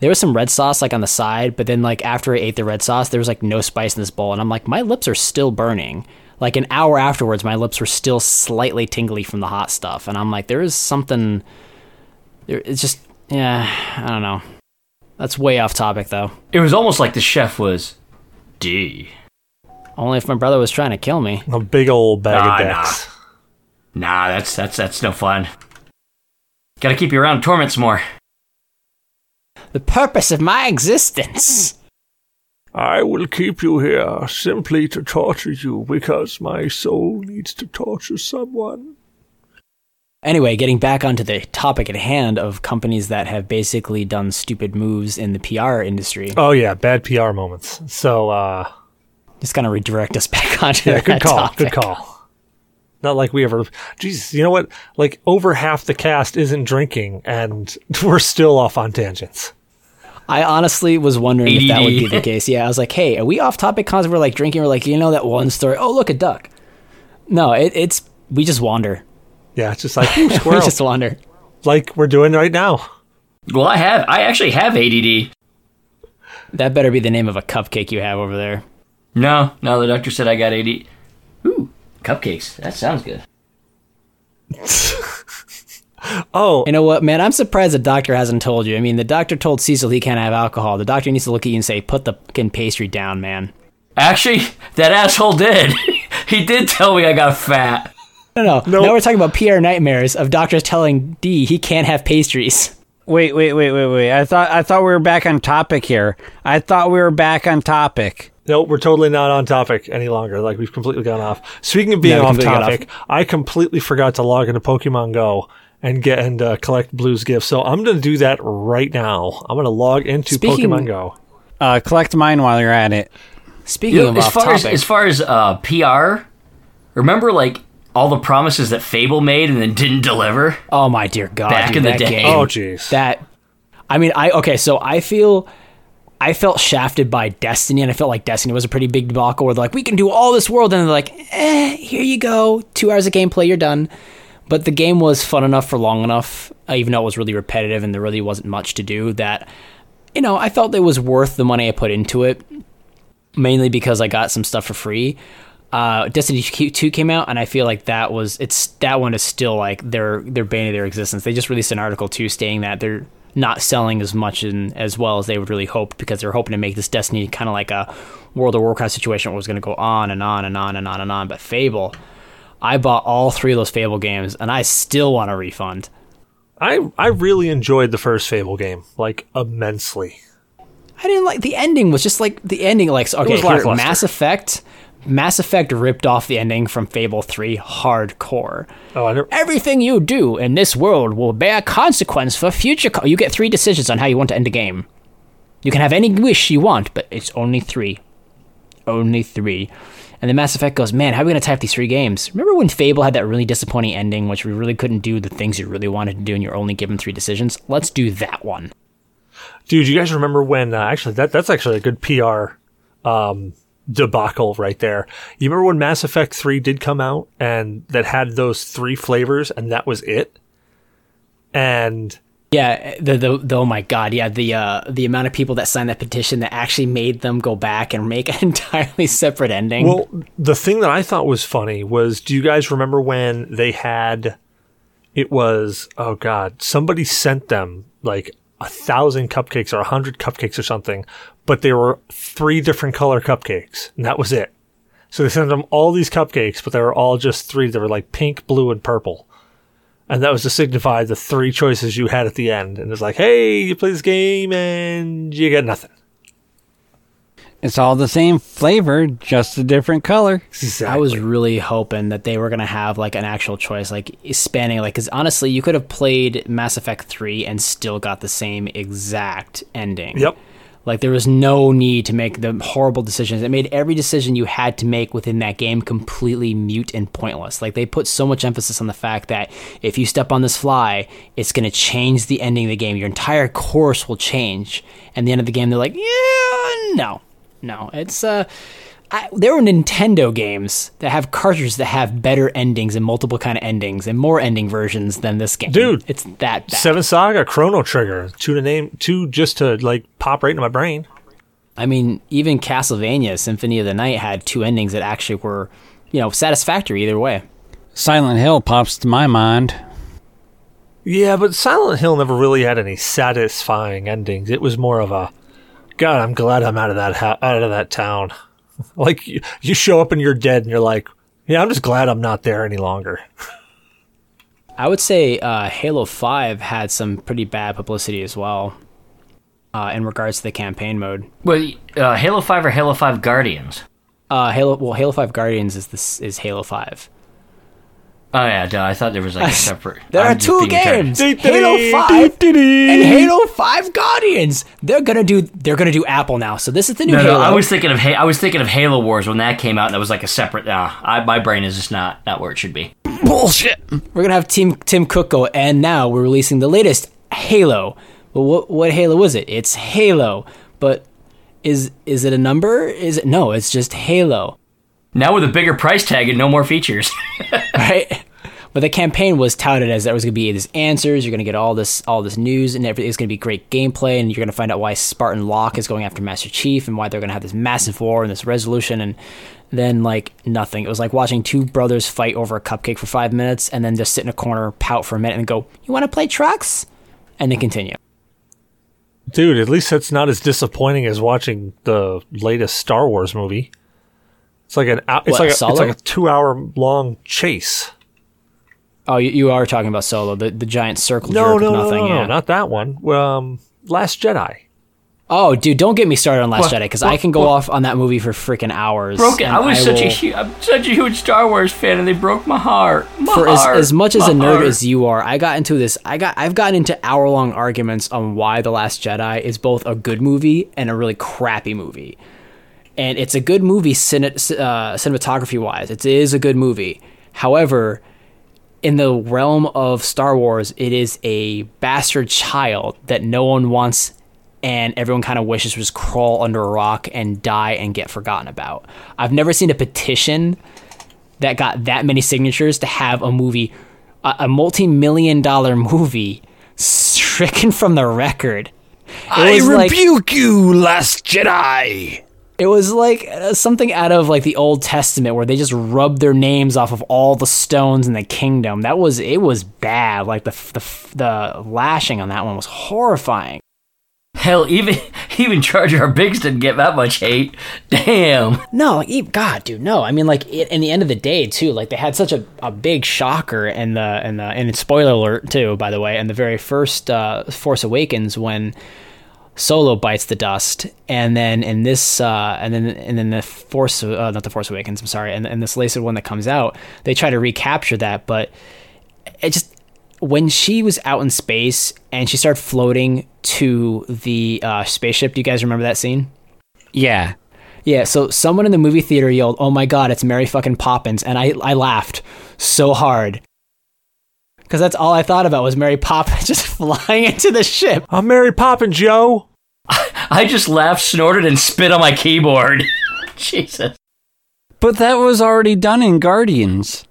"There was some red sauce like on the side, but then like after I ate the red sauce, there was like no spice in this bowl." And I'm like, "My lips are still burning." Like an hour afterwards, my lips were still slightly tingly from the hot stuff, and I'm like, "There is something." There, it's just yeah, I don't know. That's way off topic though. It was almost like the chef was D. Only if my brother was trying to kill me. A big old bag Nah, of dicks. Nah, that's that's that's no fun. Gotta keep you around to torment some more. The purpose of my existence. I will keep you here simply to torture you because my soul needs to torture someone. Anyway, getting back onto the topic at hand of companies that have basically done stupid moves in the PR industry. Oh yeah, bad PR moments. So uh, Just kind of redirect us <laughs> back onto yeah, that good call. topic. Good call. Not like we ever. Jesus, you know what? Like over half the cast isn't drinking, and <laughs> we're still off on tangents. I honestly was wondering if that would be the <laughs> case. Yeah, I was like, hey, are we off topic? Cause we're like drinking. We're like, you know that one story? Oh, look, a duck. No, it, it's we just wander. Yeah, it's just like ooh, <laughs> We squirrel, just wander. like we're doing right now. Well, I have. I actually have ADD. That better be the name of a cupcake you have over there. No, no. The doctor said I got ADD. Ooh, cupcakes. That sounds good. <laughs> Oh, You know what, man? I'm surprised the doctor hasn't told you. I mean, the doctor told Cecil he can't have alcohol. The doctor needs to look at you and say, "Put the fucking pastry down, man." Actually, that asshole did. <laughs> he did tell me I got fat. No, no. Nope. Now we're talking about PR nightmares of doctors telling D he can't have pastries. Wait, wait, wait, wait, wait. I thought I thought we were back on topic here. I thought we were back on topic. No, we're totally not on topic any longer. Like we've completely gone off. Speaking of being Yeah, off completely got topic, I completely forgot to log into Pokemon Go and get and uh, collect Blue's gift. So I'm going to do that right now. I'm going to log into Speaking- Pokemon Go. Uh, collect mine while you're at it. Speaking You know, of as off far as topic, as far as uh, PR, remember like all the promises that Fable made and then didn't deliver. oh my dear God, Back dude, in the that day. game, Oh, jeez. that I mean, I okay, so I feel I felt shafted by Destiny, and I felt like Destiny was a pretty big debacle. Where they're like, we can do all this world, and they're like, eh, here you go, two hours of gameplay, you're done. But the game was fun enough for long enough, uh, even though it was really repetitive and there really wasn't much to do. That you know, I felt it was worth the money I put into it, mainly because I got some stuff for free. Uh, Destiny 2 came out, and I feel like that was it's that one is still like their their bane of their existence. They just released an article too, stating that they're not selling as much and as well as they would really hope because they're hoping to make this Destiny kind of like a World of Warcraft situation where it was going to go on and on and on and on and on. But Fable, I bought all three of those Fable games, and I still want a refund. I I really enjoyed the first Fable game like immensely. I didn't like the ending. Was just like the ending. Like okay, was here. Mass Effect. Mass Effect ripped off the ending from Fable 3 hardcore. Oh, I never, Everything you do in this world will bear consequence for future. Co- you get three decisions on how you want to end a game. You can have any wish you want, but it's only three. Only three. And then Mass Effect goes, man, how are we going to type these three games? Remember when Fable had that really disappointing ending, which we really couldn't do the things you really wanted to do and you're only given three decisions? Let's do that one. dude, you guys remember when? Uh, actually, that that's actually a good PR um, debacle right there. You remember when Mass Effect Three did come out and that had those three flavors and that was it? And Yeah, the, the, the oh my god, yeah, the uh, the amount of people that signed that petition that actually made them go back and make an <laughs> entirely separate ending. Well, the thing that I thought was funny was do you guys remember when they had it was oh god, somebody sent them like a thousand cupcakes or a hundred cupcakes or something, but they were three different color cupcakes, and that was it. So they sent them all these cupcakes, but they were all just three. They were like pink, blue, and purple. And that was to signify the three choices you had at the end. And it's like, hey, you play this game and you get nothing. It's all the same flavor, just a different color. I was really hoping that they were gonna have like an actual choice, like spanning, like, because honestly, you could have played Mass Effect three and still got the same exact ending. Yep. Like there was no need to make the horrible decisions. It made every decision you had to make within that game completely mute and pointless. Like they put so much emphasis on the fact that if you step on this fly, it's going to change the ending of the game. Your entire course will change. And the end of the game, they're like, yeah, no, no. It's uh, I, there were Nintendo games that have cartridges that have better endings and multiple kind of endings and more ending versions than this game. Dude, it's that bad. Seven Saga, Chrono Trigger, two to name, two just to like pop right into my brain. I mean, even Castlevania Symphony of the Night had two endings that actually were, you know, satisfactory either way. Silent Hill pops to my mind. Yeah, but Silent Hill never really had any satisfying endings. It was more of a, God, I'm glad I'm out of that ha- out of that town. <laughs> like you, you show up and you're dead, and you're like, yeah, I'm just glad I'm not there any longer. <laughs> I would say uh, Halo 5 had some pretty bad publicity as well uh, in regards to the campaign mode. Well, uh, Halo Five or Halo Five Guardians? Uh, Halo, well, Halo 5 Guardians is this is Halo 5. Oh yeah, duh, I thought there was like a <laughs> separate. There I'm are two being retarded. games, Halo 5 and Halo 5 Guardians. They're gonna do they're gonna do Apple now. So this is the new No, Halo. no, I was thinking of Ha- I was thinking of Halo Wars when that came out, and it was like a separate. Uh, I, my brain is just not not where it should be. Bullshit. We're gonna have Team Tim Cook go, and now we're releasing the latest Halo. Well, what what Halo is it? It's Halo, but is is it a number? Is it no? It's just Halo, Now with a bigger price tag and no more features. <laughs> right? But the campaign was touted as there was gonna be these answers. You're gonna get all this all this news, and everything's gonna be great gameplay, and you're gonna find out why Spartan Locke is going after Master Chief, and why they're gonna have this massive war and this resolution, and then like nothing. It was like watching two brothers fight over a cupcake for five minutes, and then just sit in a corner, pout for a minute, and go, "You want to play trucks?" and then continue. Dude, at least that's not as disappointing as watching the latest Star Wars movie. It's like an it's What, like a, it's like a two hour long chase. Oh, you, you are talking about Solo, the, the giant circle No, jerk no, of nothing. no, no, yeah. not that one. Um, Last Jedi. Oh, dude, don't get me started on Last What- Jedi because I can go what- off on that movie for freaking hours. Broken. I was such a will- hu- I'm such a huge Star Wars fan, and they broke my heart. My for as, heart, as much as a nerd heart. as you are, I got into this. I got I've gotten into hour long arguments on why The Last Jedi is both a good movie and a really crappy movie. And it's a good movie cine, uh, cinematography wise. It is a good movie. However, in the realm of Star Wars, it is a bastard child that no one wants and everyone kind of wishes just crawl under a rock and die and get forgotten about. I've never seen a petition that got that many signatures to have a movie, a, multi-million dollar movie, stricken from the record. It rebuke like you, Last Jedi. It was like uh, something out of like the Old Testament where they just rubbed their names off of all the stones in the kingdom. That was it was bad. Like the the the lashing on that one was horrifying. Hell, even <laughs> even Jar Jar Binks didn't get that much hate. Damn. No, like, God, dude, no. I mean, like, it, in the end of the day, too, like they had such a, a big shocker, and the and the and spoiler alert too, by the way, and the very first uh, Force Awakens when Solo bites the dust, and then in this, uh, and then and then the Force, uh, not the Force Awakens, I'm sorry, and and this later one that comes out, they try to recapture that, but it just when she was out in space and she started floating to the uh, spaceship. Do you guys remember that scene? Yeah. Yeah, so someone in the movie theater yelled, "Oh my god, it's Mary fucking Poppins," and I I laughed so hard because that's all I thought about was Mary Poppins <laughs> just flying into the ship. I'm Mary Poppins, yo. I just laughed, snorted, and spit on my keyboard. <laughs> Jesus. But that was already done in Guardians.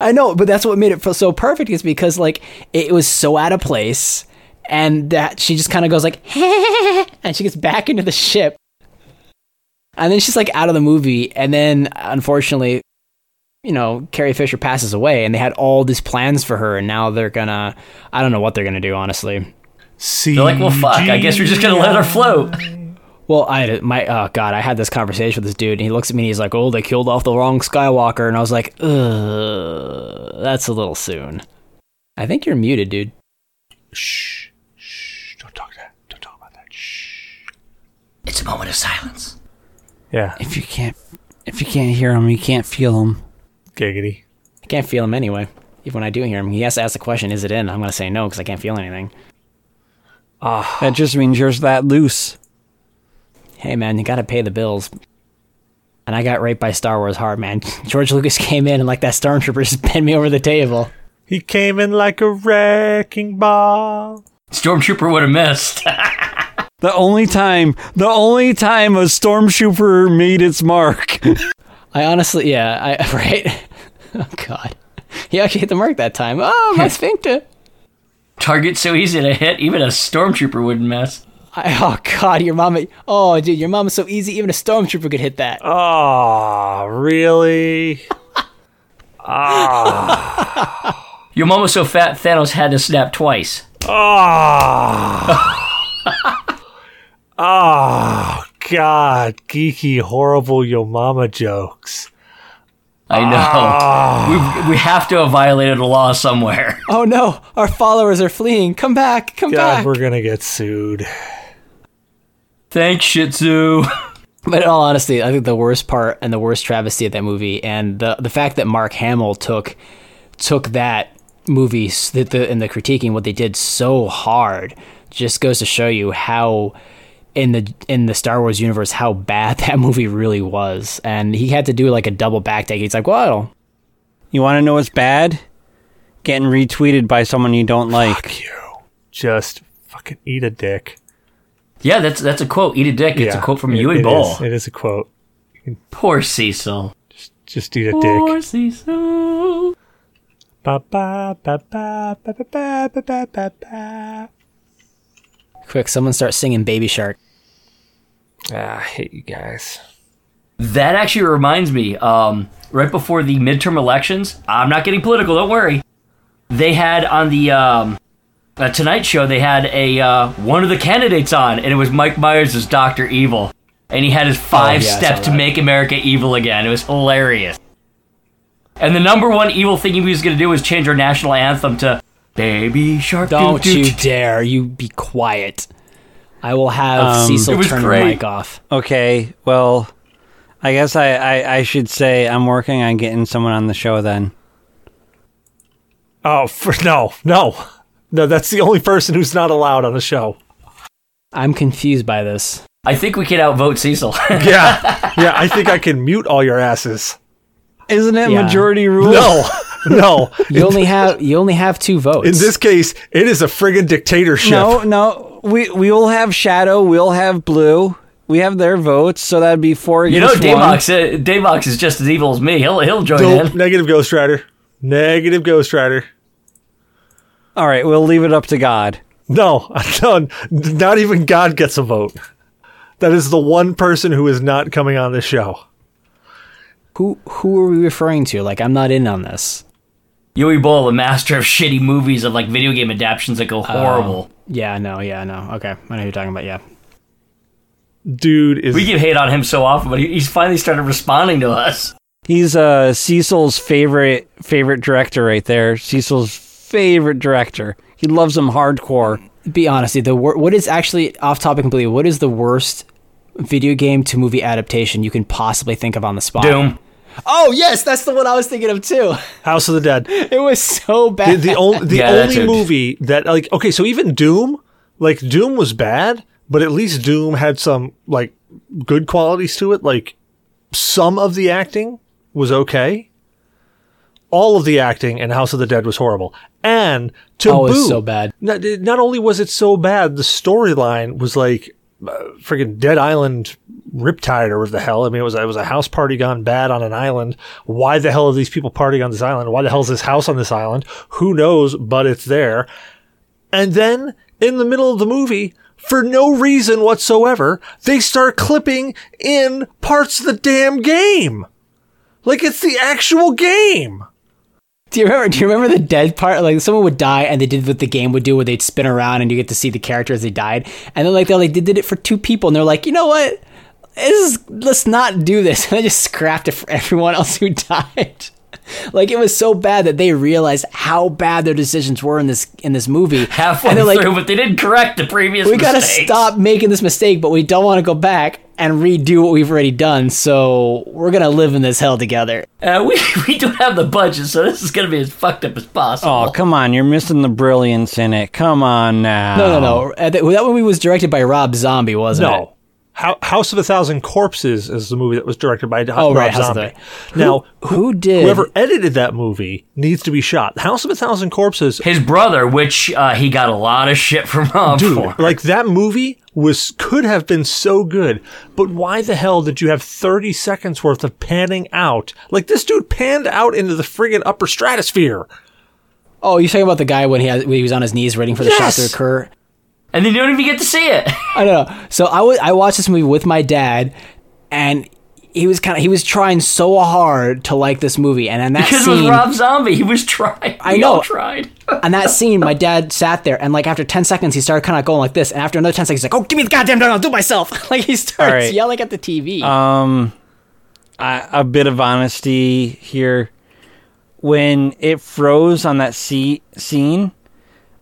I know, but that's what made it feel so perfect is because like it was so out of place, and that she just kind of goes like, <laughs> and she gets back into the ship, and then she's like out of the movie, and then unfortunately, you know, Carrie Fisher passes away, and they had all these plans for her, and now they're gonna, I don't know what they're gonna do, honestly. See, They're like, well, fuck. I guess we're just gonna let her float. <laughs> Well, I my oh god, I had this conversation with this dude, and he looks at me and he's like, "Oh, they killed off the wrong Skywalker," and I was like, "Ugh, that's a little soon." I think you're muted, dude. Shh, shh. Don't talk that. Don't talk about that. Shh. It's a moment of silence. Yeah, If you can't, if you can't hear him, you can't feel him. Giggity. I can't feel him anyway. Even when I do hear him, he has to ask the question, "Is it in?" I'm gonna say no because I can't feel anything. Ah. That just means you're that loose. Hey man, you gotta pay the bills. And I got raped by Star Wars hard, man. <laughs> George Lucas came in and like that stormtrooper <laughs> just bent me over the table. He came in like a wrecking ball. Stormtrooper would have missed. <laughs> The only time, the only time a stormtrooper made its mark. I honestly, yeah, I <laughs> right. oh god, he actually hit the mark that time. Oh, my <laughs> sphincter. Target so easy to hit, even a stormtrooper wouldn't miss. I, oh god, your mama. Oh dude, your mama's so easy. Even a stormtrooper could hit that. Oh, really? <laughs> Ah. oh. Your mom was so fat, Thanos had to snap twice. Oh. oh, God. Geeky, horrible yo mama jokes. I know. Ah. We, we have to have violated a law somewhere. <laughs> Oh no, our followers are fleeing. Come back, come God, back. we're gonna get sued. Thanks, Shih Tzu. <laughs> But in all honesty, I think the worst part and the worst travesty of that movie, and the the fact that Mark Hamill took took that movie s- the, the and the critiquing what they did so hard, just goes to show you how in the in the Star Wars universe how bad <laughs> that movie really was. And he had to do like a double back take. He's like, well, You want to know what's bad? Getting retweeted by someone you don't like. Fuck you. Just fucking eat a dick. Yeah, that's that's a quote. Eat a dick. It's a quote from it- you and Ball. is. It is a quote. Poor Cecil. Just just eat a Poor dick. Poor Cecil. Ba ba ba ba ba ba ba ba ba ba ba. quick, someone start singing Baby Shark. Ah, I hate you guys. That actually reminds me. Um, right before the midterm elections, I'm not getting political. Don't worry. They had on the um, uh, Tonight Show. They had a uh, one of the candidates on, and it was Mike Myers as Doctor Evil, and he had his five yeah, I steps to make America evil again. It was hilarious. And the number one evil thing he was going to do was change our national anthem to "Baby Shark." Don't doo, doo, you doo." dare! You be quiet. I will have Um, Cecil turn great. the mic off. Okay, well, I guess I, I, I should say I'm working on getting someone on the show then. Oh, for, no, no, no. That's the only person who's not allowed on the show. I'm confused by this. I think we can outvote Cecil. <laughs> Yeah, yeah. I think I can mute all your asses. Isn't it Yeah. majority rule? No, no. <laughs> You only have you only have two votes. In this case, it is a friggin' dictatorship. No, no. We we will have Shadow. We'll have Blue. We have their votes, so that'd be four you know, against one. Uh, Daymox is just as evil as me. He'll he'll join Nope. in. Negative Ghost Rider. Negative Ghost Rider. All right, we'll leave it up to God. No, <laughs> no, not even God gets a vote. That is the one person who is not coming on this show. who who are we referring to? Like I'm not in on this. Uwe Boll, the master of shitty movies of like video game adaptations that go horrible. Yeah, no, yeah, no. Okay, I know who you're talking about. Yeah, Dude is We give hate on him so often, but he, he's finally started responding to us. He's uh Cecil's favorite favorite director right there. Cecil's favorite director. He loves him hardcore. be honest. The wor- what is actually off topic completely? What is the worst video game to movie adaptation you can possibly think of on the spot? Doom. Oh yes, that's the one I was thinking of too. <laughs> House of the Dead. It was so bad. the only the Yeah, only it. movie that like okay, so even Doom, like Doom was bad, but at least Doom had some like good qualities to it. Like some of the acting was okay. All of the acting in House of the Dead was horrible. And to Oh, it was boot, so bad. Not, not only was it so bad, the storyline was like friggin' Dead Island Riptide or the hell. I mean, it was it was a house party gone bad on an island. Why the hell are these people partying on this island? Why the hell is this house on this island? Who knows? But it's there. And then in the middle of the movie, for no reason whatsoever, they start clipping in parts of the damn game. Like it's the actual game. Do you remember? Do you remember the dead part? Like someone would die, and they did what the game would do, where they'd spin around, and you get to see the character as they died. And then like they like they did it for two people, and they're like, you know what? This is, let's not do this. <laughs> And they just scrapped it for everyone else who <laughs> died. <laughs> Like it was so bad that they realized how bad their decisions were in this in this movie. <laughs> Halfway and they're like, through, but they didn't correct the previous we gotta stop making this mistake, but we don't want to go back and redo what we've already done. So we're gonna live in this hell together. Uh, we, <laughs> we don't have the budget, so this is going to be as fucked up as possible. Oh, come on, you're missing the brilliance in it. Come on now. No, no, no. Uh, That that movie was directed by Rob Zombie, wasn't it? No. Hou- House of a Thousand Corpses is the movie that was directed by Oh, Rob right, House of Zombie. the- now, Who did? whoever edited that movie needs to be shot. House of a Thousand Corpses, His brother, which uh, he got a lot of shit from Rob dude, for. like that movie was could have been so good, but why the hell did you have 30 seconds worth of panning out? Like this dude panned out into the friggin' upper stratosphere. Oh, you're talking about the guy when he, has, when he was on his knees waiting for the Yes! shot to occur. And then you don't even get to see it. <laughs> I don't know. So I wa- I watched this movie with my dad, and he was kind of he was trying so hard to like this movie, and in that Because it scene, was Rob Zombie. He was trying. I We know. all tried. <laughs> and that scene, my dad sat there, and like after ten seconds, he started kind of going like this, and after another ten seconds, he's like, "Oh, give me the goddamn gun! I'll do it myself!" <laughs> like he starts All right. yelling at the TV. Um, I, a bit of honesty here. When it froze on that se- scene,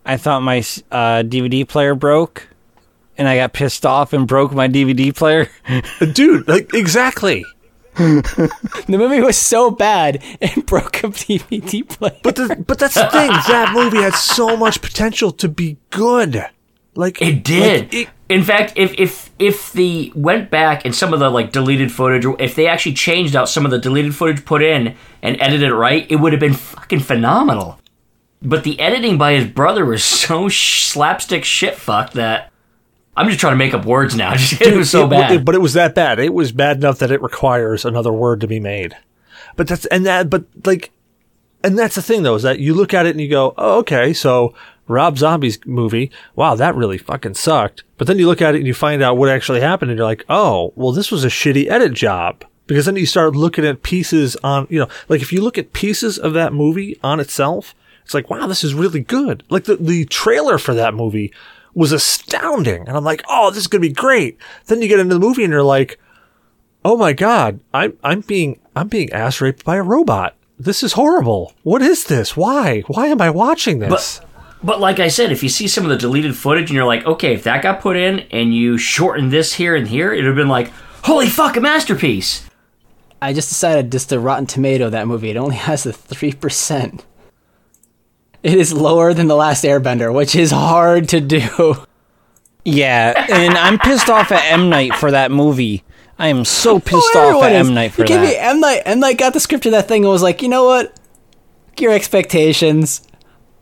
I thought my uh, DVD player broke, and I got pissed off and broke my DVD player. <laughs> Dude, like exactly. the movie was so bad it <laughs> broke a DVD player. But the, but that's the thing. That movie had so much potential to be good. Like It did. like, it- In fact, if if if the went back and some of the like deleted footage, or if they actually changed out some of the deleted footage put in and edited it right, it would have been fucking phenomenal. But the editing by his brother was so sh- slapstick shit fuck that I'm just trying to make up words now. Just, <laughs> it was so it- bad. it- but it was that bad. It was bad enough that it requires another word to be made. But that's and that but like and that's the thing though is that you look at it and you go, "Oh, okay, so Rob Zombie's movie, wow, that really fucking sucked." But then you look at it and you find out what actually happened and you're like, "Oh, well this was a shitty edit job." Because then you start looking at pieces on, you know, like if you look at pieces of that movie on itself, it's like, wow, this is really good. Like the, the trailer for that movie was astounding. And I'm like, oh, this is going to be great. Then you get into the movie and you're like, oh my God, I'm, I'm being, I'm being ass raped by a robot. This is horrible. What is this? Why? Why am I watching this? But like I said, if you see some of the deleted footage and you're like, okay, if that got put in and you shorten this here and here, it'd have been like, holy fuck, a masterpiece. I just decided just to Rotten Tomato that movie. It only <laughs> has a three percent. It is lower than the Last Airbender, which is hard to do. Yeah, and I'm pissed off at M Night for that movie. I am so oh, pissed Oh, off at is. M Night for You give me. M Night. M Night got the script of that thing and was like, you know what? Your expectations.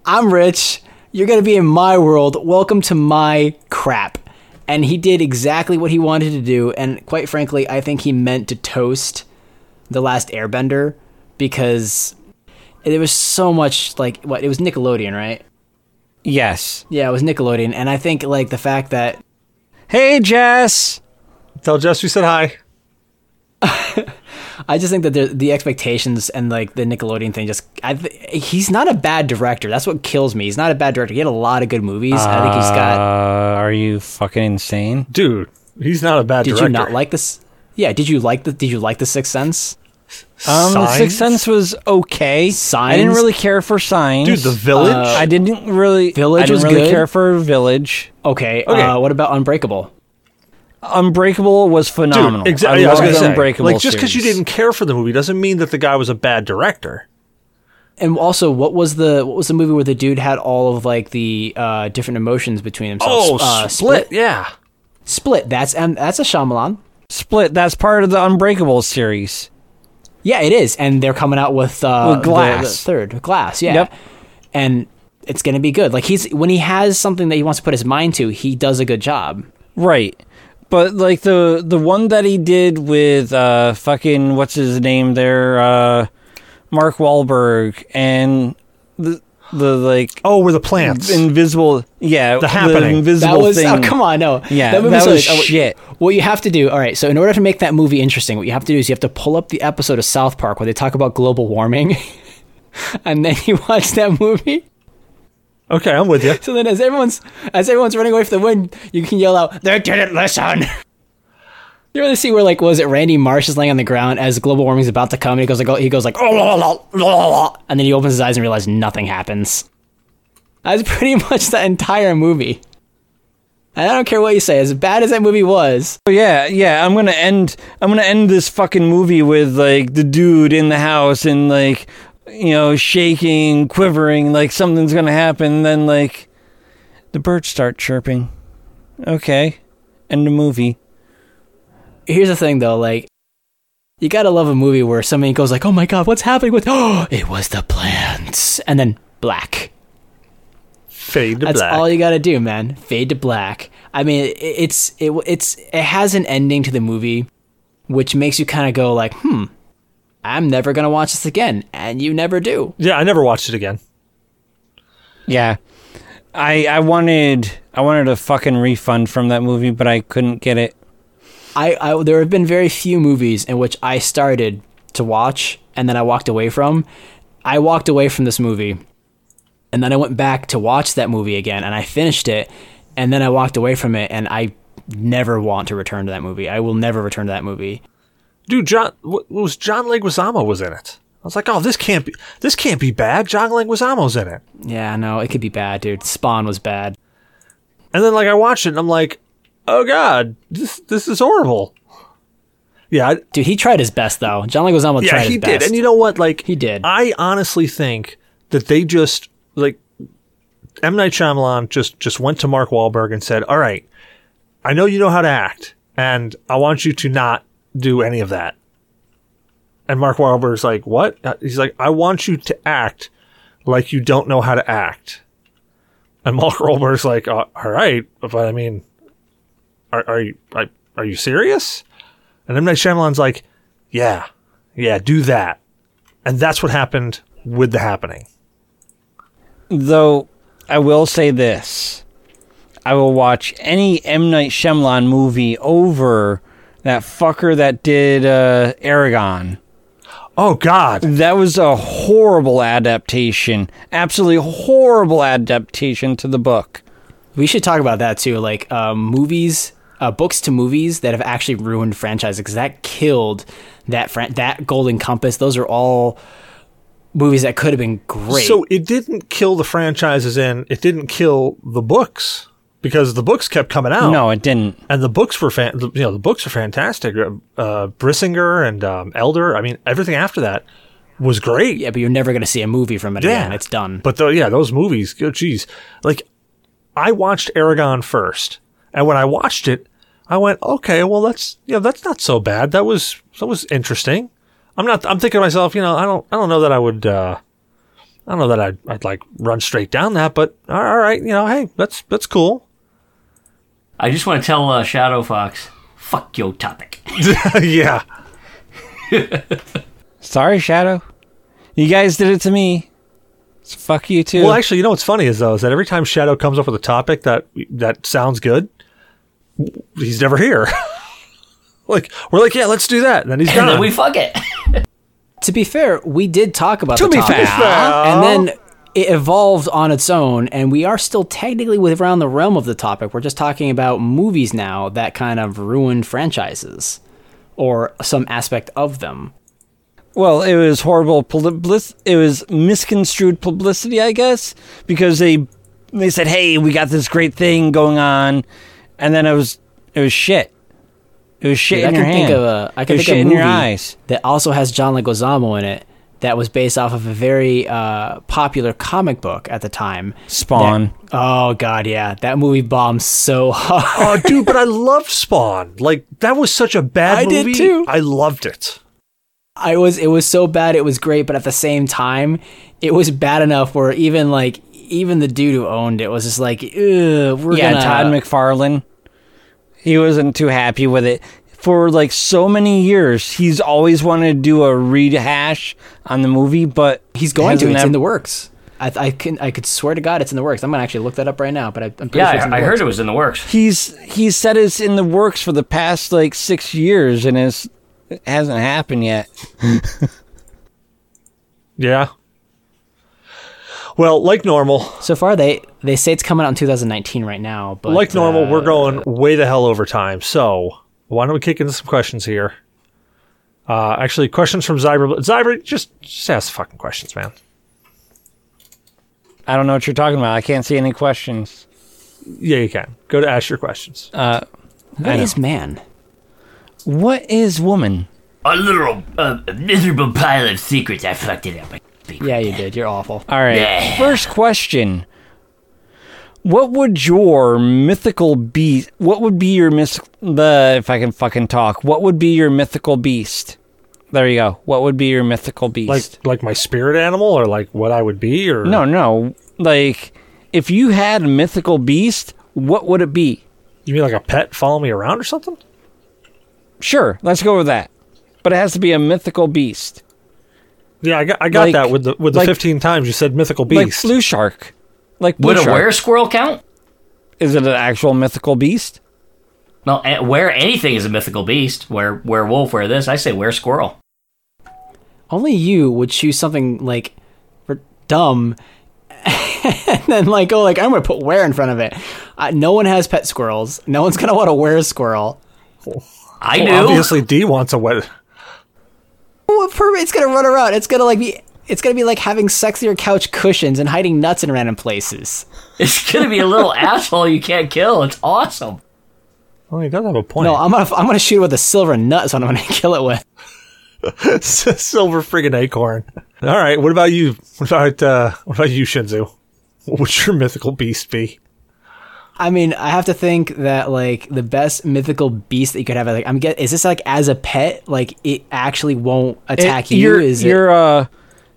I'm rich. You're gonna be in my world. Welcome to my crap. And he did exactly what he wanted to do. And quite frankly, I think he meant to toast the last Airbender because there was so much like what it was Nickelodeon, right? Yes. Yeah, it was Nickelodeon, and I think like the fact that Hey, Jess. Tell Jess we said hi. <laughs> I just think that the, the expectations and like the Nickelodeon thing just I th- he's not a bad director. That's what kills me. He's not a bad director. He had a lot of good movies. I think he's got. Uh, are you fucking insane? Dude, he's not a bad Did director. you not like this? Yeah. Did you like the Did you like the Sixth Sense? Um, The Sixth Sense was okay. Signs? I didn't really care for Signs. Dude, The Village? Uh, I didn't really. Village I didn't was really good. care for Village. Okay. Okay. Uh, what about Unbreakable? Unbreakable was phenomenal. Dude, exactly. I, I, was gonna say, Unbreakable like, just because you didn't care for the movie doesn't mean that the guy was a bad director. And also, what was the what was the movie where the dude had all of like the uh, different emotions between himself? uh, Split. Yeah. Split. That's and that's a Shyamalan. Split. That's part of the Unbreakable series. Yeah, it is, and they're coming out with uh, With the- Glass. the third glass. Yeah, Yep. and it's gonna be good. Like he's when he has something that he wants to put his mind to, he does a good job. Right. But like the the one that he did with uh fucking what's his name there uh Mark Wahlberg and the the like Oh, we're the plants. invisible yeah The Happening. invisible That was thing. oh come on no Yeah, movie's that so- was oh, shit. What you have to do, all right. So in order to make that movie interesting, what you have to do is you have to pull up the episode of South Park where they talk about global warming, <laughs> and then you watch that movie. okay, I'm with you. So then, as everyone's as everyone's running away from the wind, you can yell out, "They didn't listen." You really see where like was it Randy Marsh is laying on the ground as global warming's about to come, and he goes like oh, he goes like oh, la, la, la, la," and then he opens his eyes and realizes nothing happens. That's <laughs> pretty much the entire movie. And I don't care what you say, as bad as that movie was, Oh, yeah, yeah, I'm gonna end I'm gonna end this fucking movie with like the dude in the house and like you know, shaking, quivering, like something's gonna happen, then like the birds start chirping. Okay. End the movie. Here's the thing though, like you gotta love a movie where somebody goes like, "Oh my god, what's happening with?" Oh, <gasps> it was the plants, and then black. Fade to black. That's black. all you gotta do, man. Fade to black. I mean, it, it's it, it's it has an ending to the movie, which makes you kind of go like, "Hmm, I'm never gonna watch this again," and you never do. yeah, I never watched it again. Yeah. I I wanted I wanted a fucking refund from that movie, but I couldn't get it. I, I there have been very few movies in which I started to watch and then I walked away from. I walked away from this movie and then I went back to watch that movie again and I finished it and then I walked away from it and I never want to return to that movie. I will never return to that movie. Dude, John what was John Leguizamo was in it. I was like, oh, this can't be this can't be bad. John Leguizamo's in it. Yeah, no, it could be bad, dude. Spawn was bad. And then like I watched it and I'm like, oh god, this this is horrible. Yeah, I, Dude, he tried his best though. John Leguizamo yeah, tried his best. Yeah, he did. And you know what? Like He did. I honestly think that they just like M Night Shyamalan just just went to Mark Wahlberg and said, "All right, I know you know how to act, and I want you to not do any of that." And Mark Wahlberg's like, "What?" Uh, He's like, "I want you to act like you don't know how to act." And Mark Wahlberg's like, uh, "All right, but I mean, are, are you are, are you serious?" And M Night Shyamalan's like, "Yeah, yeah, do that." And that's what happened with the happening. Though I will say this. I will watch any M Night Shyamalan movie over that fucker that did uh, Eragon. Oh God! That was a horrible adaptation. Absolutely horrible adaptation to the book. We should talk about that too, like um, movies, uh, books to movies that have actually ruined franchises because that killed that fran- that Golden Compass. Those are all movies that could have been great. So it didn't kill the franchises in, it didn't kill the books because the books kept coming out. No, it didn't. and the books were fan- you know the books are fantastic. Uh, Brisingr and um, Elder. I mean, everything after that was great. yeah, but you're never going to see a movie from it again. It's done. But though, yeah, those movies. Oh, geez, like I watched Eragon first, and when I watched it, I went, okay, well, that's yeah, that's not so bad. That was that was interesting. I'm not. I'm thinking to myself, you know, I don't. I don't know that I would. Uh, I don't know that I'd, I'd like run straight down that, but all right, you know, hey, that's that's cool. I just want to tell uh, Shadow Fox, fuck your topic. <laughs> <laughs> yeah. Sorry, Shadow. You guys did it to me. So fuck you too. Well, actually, you know what's funny is though is that every time Shadow comes up with a topic that that sounds good, he's never here. <laughs> like we're like, yeah, let's do that, and then he's And gone. then we fuck it. to be fair, we did talk about To the be topic, fair. and then it evolved on its own, and we are still technically within the realm of the topic. We're just talking about movies now that kind of ruined franchises or some aspect of them. Well, it was horrible publicity. It was misconstrued publicity, I guess, because they they said, "Hey, we got this great thing going on," and then it was it was shit. It was shit Dude, I in can your think hand. of a I it can was think of shit a in movie your eyes. that also has John Leguizamo in it. That was based off of a very uh, popular comic book at the time. Spawn. That- oh god, yeah, that movie bombed so hard. oh, <laughs> dude, but I loved Spawn. Like that was such a bad I did movie. too. I loved it. I was it was so bad it was great, but at the same time, it was bad enough where even like even the dude who owned it was just like, Ugh, we're yeah, gonna Yeah, Todd McFarlane. He wasn't too happy with it. For like so many years, he's always wanted to do a rehash on the movie, but he's going to. hasn't It's ev- in the works. I, I can I could swear to God it's in the works. I'm gonna actually look that up right now, but I, I'm pretty Yeah, sure it's in the I, I heard it was in the works. He's he's said it's in the works for the past like six years, and it's, it hasn't happened yet. <laughs> Yeah. Well, like normal, So far, they they say it's coming out in 2019 right now, but like normal, uh, we're going way the hell over time. So why don't we kick into some questions here? Uh, actually, questions from Zyber. Zyber, just just ask fucking questions, man. I don't know what you're talking about. I can't see any questions. Yeah, you can go to ask your questions. Uh, What I know. is man? what is woman? A literal, uh, a miserable pile of secrets. I fucked it up. Yeah, you did. You're awful. All right. Yeah. First question. What would your mythical beast? What would be your myth? The if I can fucking talk. What would be your mythical beast? There you go. What would be your mythical beast? Like like my spirit animal, or like what I would be, or no, no. Like if you had a mythical beast, what would it be? You mean like a pet follow me around or something? Sure, let's go with that. But it has to be a mythical beast, Yeah, I got I got Like- that with the with the like- fifteen times you said mythical like beast. blue shark. Like blue Would a shark. were squirrel count? Is it an actual mythical beast? Well, eh, where anything is a mythical beast. Where werewolf, where this, I say where squirrel. Only you would choose something like r- dumb, <laughs> and then like oh like I'm gonna put where in front of it. Uh, no one has pet squirrels. No one's gonna <laughs> want to wear a where squirrel. I Well, do. obviously, D wants a wet. What per- It's gonna run around. It's gonna like be. It's gonna be like having sexier couch cushions and hiding nuts in random places. It's gonna be a little <laughs> asshole you can't kill. It's awesome. Oh, he does have a point. No, I'm gonna I'm gonna shoot it with a silver nut. Is what I'm gonna <laughs> kill it with. <laughs> Silver friggin' acorn. All right, what about you? What about uh, what about you, Shinzu? What would your mythical beast be? I mean, I have to think that like the best mythical beast that you could have. Like, I'm get. Is this like as a pet? Like, it actually won't attack It- you? You're, Is it? you're uh,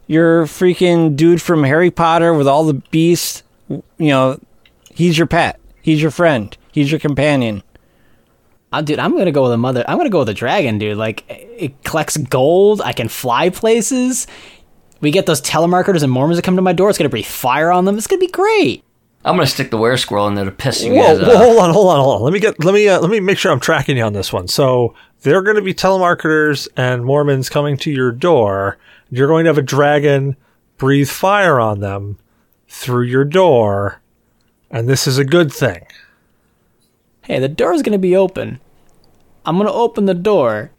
you're freaking dude from Harry Potter with all the beasts. You know, he's your pet. He's your friend. He's your companion. Uh, dude, I'm gonna go with a mother. I'm gonna go with a dragon, dude. Like it collects gold. I can fly places. We get those telemarketers and Mormons that come to my door. It's gonna breathe fire on them. It's gonna be great. I'm gonna stick the were squirrel in there to piss you Whoa, guys whoa, off. hold on, hold on, hold on. Let me get let me uh, let me make sure I'm tracking you on this one. So there are going to be telemarketers and Mormons coming to your door. You're going to have a dragon breathe fire on them through your door, and this is a good thing. Hey, the door's gonna be open. I'm gonna open the door.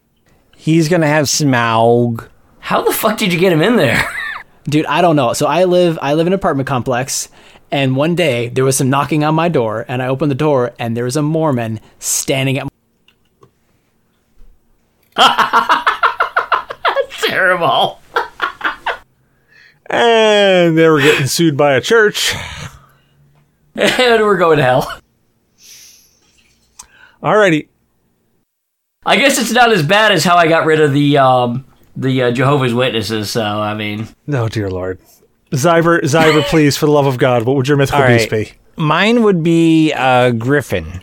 He's gonna have Smaug. How the fuck did you get him in there? <laughs> Dude, I don't know. So I live I live in an apartment complex and one day there was some knocking on my door and I opened the door and there was a Mormon standing at <laughs> my Terrible. <laughs> And they were getting sued by a church. And we're going to hell. Alrighty. I guess it's not as bad as how I got rid of the um, the uh, Jehovah's Witnesses. So I mean, No, dear Lord. Zyber, Zyber, please, for the love of God, what would your mythical All beast be? Mine would be uh, Griffin.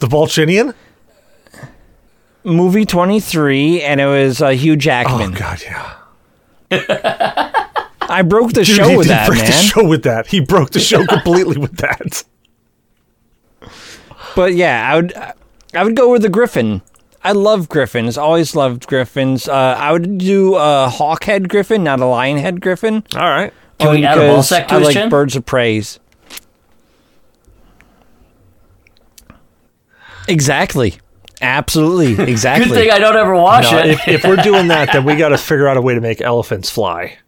The Volchinian? Movie 23, and it was uh, Hugh Jackman. Oh, God, yeah. <laughs> I broke the Dude, show with that, man. the show with that. He broke the show completely with that. <laughs> But yeah, I would I would go with the Griffin. I love Griffins. Always loved Griffins. Uh, I would do a hawkhead Griffin, not a lionhead Griffin. All right. Can only we add a ball sack to I his like chin? birds of praise. Exactly. Absolutely. <laughs> Exactly. good thing I don't ever watch No, it. if, if we're doing that, then we <laughs> got to figure out a way to make elephants fly.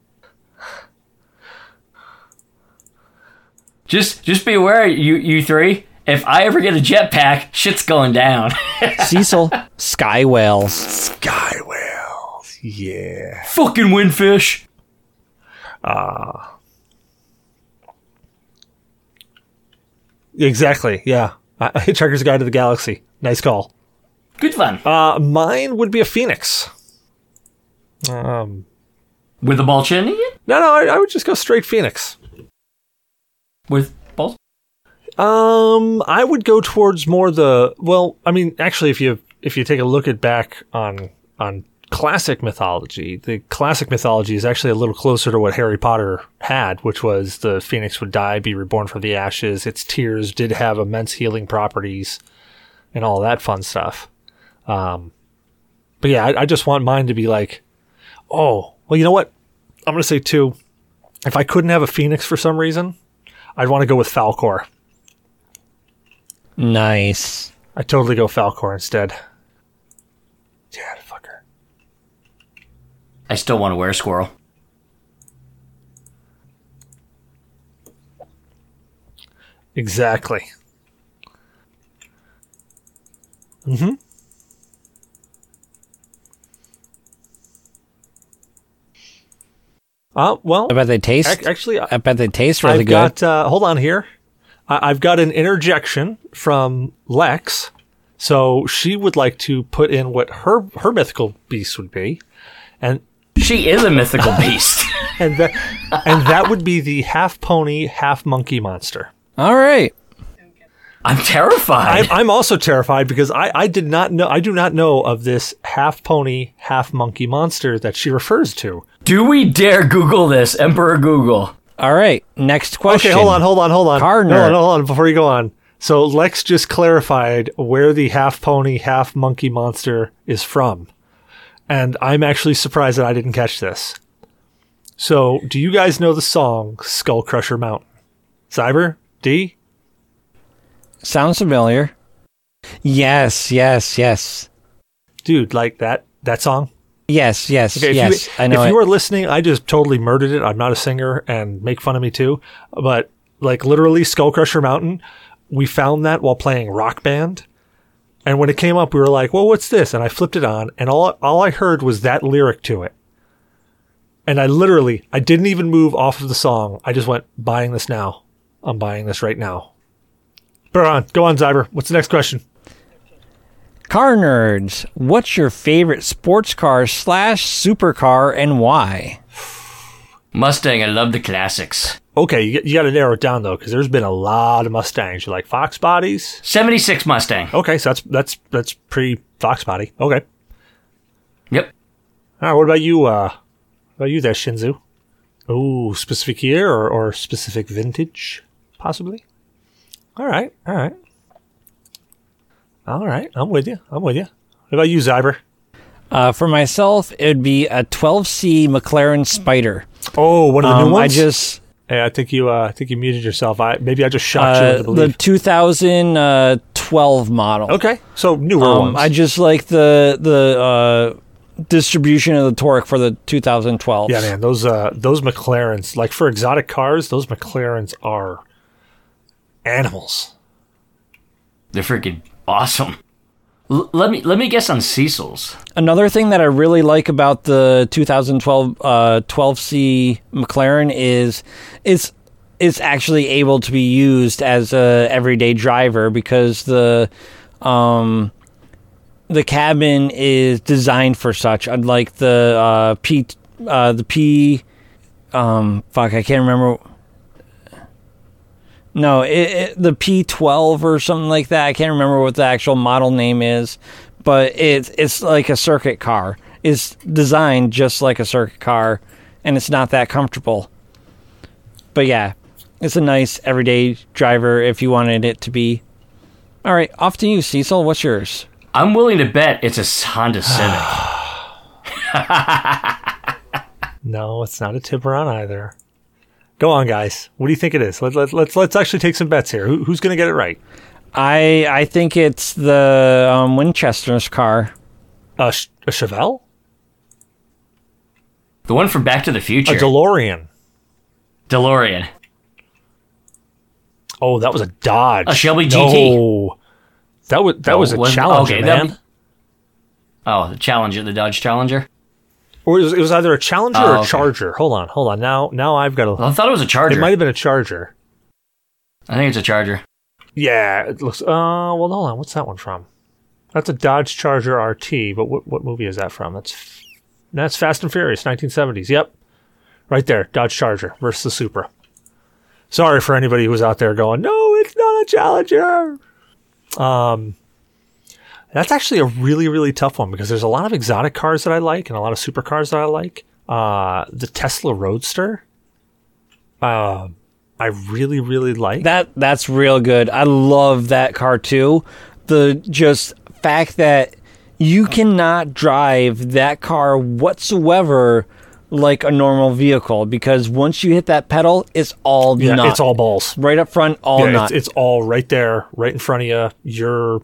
just just be aware, you you three. If I ever get a jetpack, shit's going down. <laughs> Cecil. Sky whales. Sky whales. Yeah. Fucking windfish. Ah. Exactly. Yeah. Uh, <laughs> Hitchhiker's Guide to the Galaxy. Nice call. Good fun. Uh, mine would be a phoenix. Um, With a ball chin? no, no, I, I would just go straight phoenix. With balls? Um, I would go towards more the well. I mean, actually, if you if you take a look at back on on classic mythology, the classic mythology is actually a little closer to what Harry Potter had, which was the phoenix would die, be reborn from the ashes. Its tears did have immense healing properties, and all that fun stuff. Um, but yeah, I, I just want mine to be like, oh, well, you know what? I'm gonna say two. If I couldn't have a phoenix for some reason, I'd want to go with Falkor. Nice. I totally go Falkor instead. Yeah, fucker. I still want to wear a squirrel. Exactly. Mm-hmm. Uh, well, I bet they taste. actually, I- I bet they taste really I've good. got. Uh, hold on here. I- I've got an interjection from Lex. So she would like to put in what her her mythical beast would be, and She is a mythical beast. <laughs> and that and that would be the half pony, half monkey monster. All right. I'm terrified. I'm, I'm also terrified because I, I did not know I do not know of this half pony, half monkey monster that she refers to. Do we dare Google this, Emperor Google? All right. Next question. Okay, hold on, hold on, hold on. Gardner. Hold on, hold on before you go on. So Lex just clarified where the half pony, half monkey monster is from. And I'm actually surprised that I didn't catch this. So, do you guys know the song Skull Crusher Mountain? Zyber? D? Sounds familiar. Yes, yes, yes. Dude, like that that song? Yes, yes, Okay, if yes. you, I know if it. you are listening, I just totally murdered it. I'm not a singer and make fun of me too. But like literally Skull Crusher Mountain, we found that while playing rock band. And when it came up, we were like, well, what's this? And I flipped it on and all, all I heard was that lyric to it. And I literally, I didn't even move off of the song. I just went, buying this now. I'm buying this right now. But on, go on, Zyber. What's the next question? Car nerds, what's your favorite sports car slash supercar and why? Mustang, I love the classics. Okay, you, you got to narrow it down though, because there's been a lot of Mustangs. You like Fox bodies? 76 Mustang. Okay, so that's that's that's pre Fox body. Okay. Yep. All right. What about you? Uh, what about you there, Shinzu? Oh, specific year or, or specific vintage, possibly. All right. All right. All right. I'm with you. I'm with you. What about you, Zyber? Uh, for myself, it would be a 12C McLaren Spider. Oh, one of the Um, new ones. I just Hey, I think you. Uh, I think you muted yourself. I maybe I just shocked you uh, into the belief. 2012 model. okay, so newer Um, ones. I just like the the uh, distribution of the torque for the 2012. Yeah, man, those uh those McLarens, like for exotic cars, those McLarens are animals. They're freaking awesome. Let me let me guess on Cecil's. Another thing that I really like about the 2012 uh, 12C McLaren is it's it's actually able to be used as a everyday driver because the um, the cabin is designed for such. Unlike the uh, P uh, the P um, fuck I can't remember. No, it, it, the P12 or something like that. I can't remember what the actual model name is, but it's it's like a circuit car. It's designed just like a circuit car, and it's not that comfortable. But yeah, it's a nice everyday driver if you wanted it to be. All right, off to you, Cecil. What's yours? I'm willing to bet it's a Honda Civic. <sighs> No, it's not a Tiburon either. Go on, guys. What do you think it is? Let, let, let's let's actually take some bets here. Who, who's going to get it right? I I think it's the um, Winchester's car. A, Ch- a Chevelle? the one from Back to the Future. A DeLorean? DeLorean. Oh, that was a Dodge. A Shelby No. GT. That was that Oh, was a wasn't- Challenger, okay, that- man. Oh, the Challenger, the Dodge Challenger. Or it was, it was either a Challenger Oh, or a okay. Charger. Hold on, hold on. Now now I've got a. I thought it was a Charger. It might have been a Charger. I think it's a Charger. Yeah, it looks. Uh, well, hold on. What's that one from? That's a Dodge Charger RT. But what what movie is that from? That's that's Fast and Furious, 1970s. Yep, right there, Dodge Charger versus the Supra. Sorry for anybody who was out there going, no, it's not a Challenger. Um, that's actually a really really tough one because there's a lot of exotic cars that I like and a lot of supercars that I like. Uh, the Tesla Roadster. Uh, I really really like. That that's real good. I love that car too. The just fact that you cannot drive that car whatsoever like a normal vehicle because once you hit that pedal, it's all Yeah, nut. it's all balls. right up front, all yeah, it's, it's all right there, right in front of you. You're,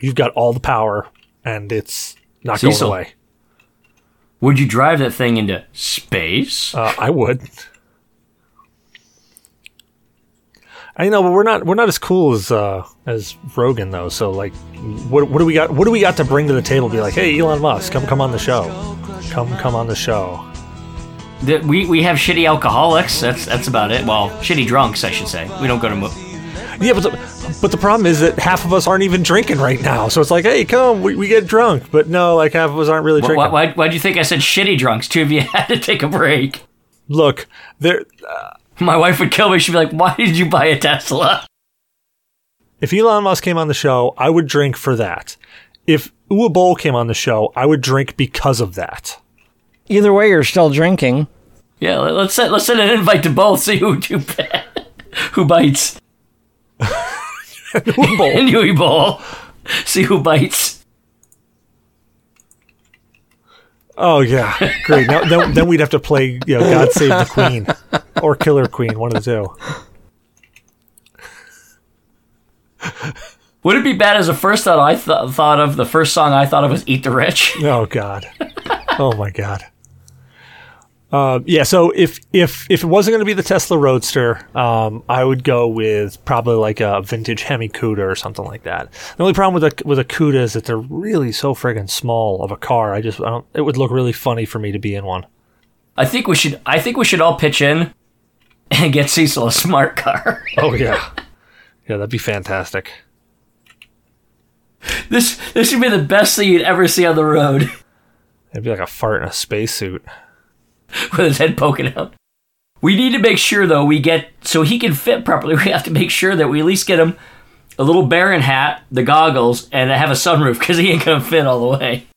you've got all the power, and it's not Cecil. going away. Would you drive that thing into space? Uh, I would. I know, but we're not we're not as cool as uh, as Rogan though. So like, what what do we got? What do we got to bring to the table? Be like, hey, Elon Musk, come come on the show, come come on the show. That we we have shitty alcoholics. That's that's about it. Well, shitty drunks, I should say. We don't go to. Mo- Yeah, but the, but the problem is that half of us aren't even drinking right now. So it's like, hey, come, we, we get drunk, but no, like half of us aren't really drinking. why, why why do you think I said shitty drunks? Two of you <laughs> had to take a break. Look, there. <laughs> My wife would kill me. She'd be like, "Why did you buy a Tesla?" If Elon Musk came on the show, I would drink for that. If Uwe Boll came on the show, I would drink because of that. Either way, you're still drinking. Yeah, let- let's send, let's send an invite to both. <laughs> See who who bites. Uwe Boll. And Yui Bowl. See who bites. Oh yeah, great. Now, then, then we'd have to play, you know, God Save the Queen or Killer Queen, one of the two. Would it be bad as the first thought I th- thought of? The first song I thought of was "Eat the Rich." Oh God. Oh my God. Uh, yeah. So if if if it wasn't going to be the Tesla Roadster, um, I would go with probably like a vintage Hemi Cuda or something like that. The only problem with a with a Cuda is that they're really so friggin' small of a car. I just I don't. It would look really funny for me to be in one. I think we should. I think we should all pitch in and get Cecil a smart car. Oh yeah. Yeah, that'd be fantastic. this this should be the best thing you'd ever see on the road It'd be like a fart in a spacesuit. <laughs> with his head poking out. We need to make sure though we get so he can fit properly. <laughs> We have to make sure that we at least get him a little Baron hat, the goggles, and have a sunroof because he ain't gonna fit all the way. <laughs>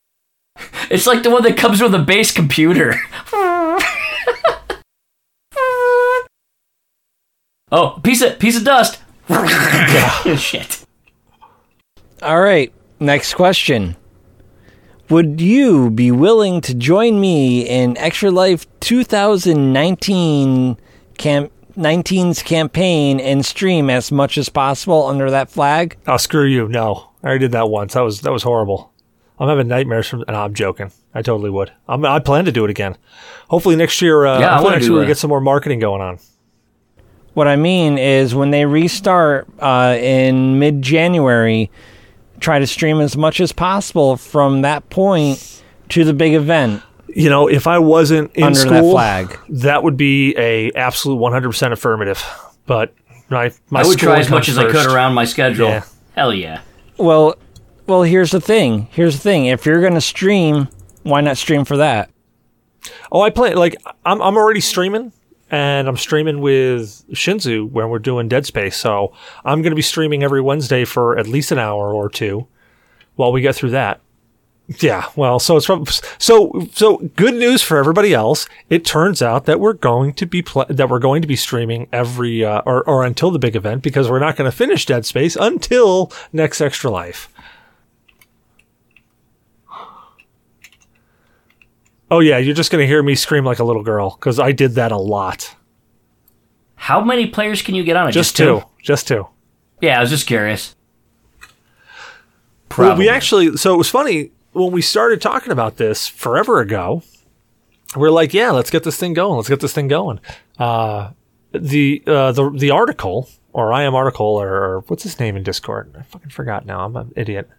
It's like the one that comes with a base computer. oh, piece of piece of dust. Shit. All right, next question. Would you be willing to join me in Extra Life 2019 cam- 19's campaign and stream as much as possible under that flag? Oh, screw you. No. I already did that once. That was that was horrible. I'm having nightmares from and I'm joking. I totally would. I'm, I plan to do it again. Hopefully next year. Uh, Yeah, I hopefully wanna next do year we get some more marketing going on. What I mean is when they restart uh, in mid January, try to stream as much as possible from that point to the big event You know, if I wasn't in under that school, flag. that would be a absolute 100% affirmative. But my my I would try as much comes as I could around my schedule. Yeah. Hell yeah. Well, well, here's the thing. Here's the thing. If you're gonna stream, why not stream for that? Oh, I play like I'm I'm already streaming and I'm streaming with Shinzu when we're doing Dead Space. So I'm going to be streaming every Wednesday for at least an hour or two while we get through that. Yeah, well, so it's from, so so good news for everybody else. It turns out that we're going to be pl- that we're going to be streaming every uh, or or until the big event because we're not going to finish Dead Space until next Extra Life. Oh yeah, you're just going to hear me scream like a little girl because I did that a lot. How many players can you get on it? Just two, just two. Yeah, I was just curious. Well, we actually, so it was funny when we started talking about this forever ago. We're like, yeah, let's get this thing going. Let's get this thing going. Uh, the uh, the the article, or I am article, or, or what's his name in Discord? I fucking forgot now. I'm an idiot.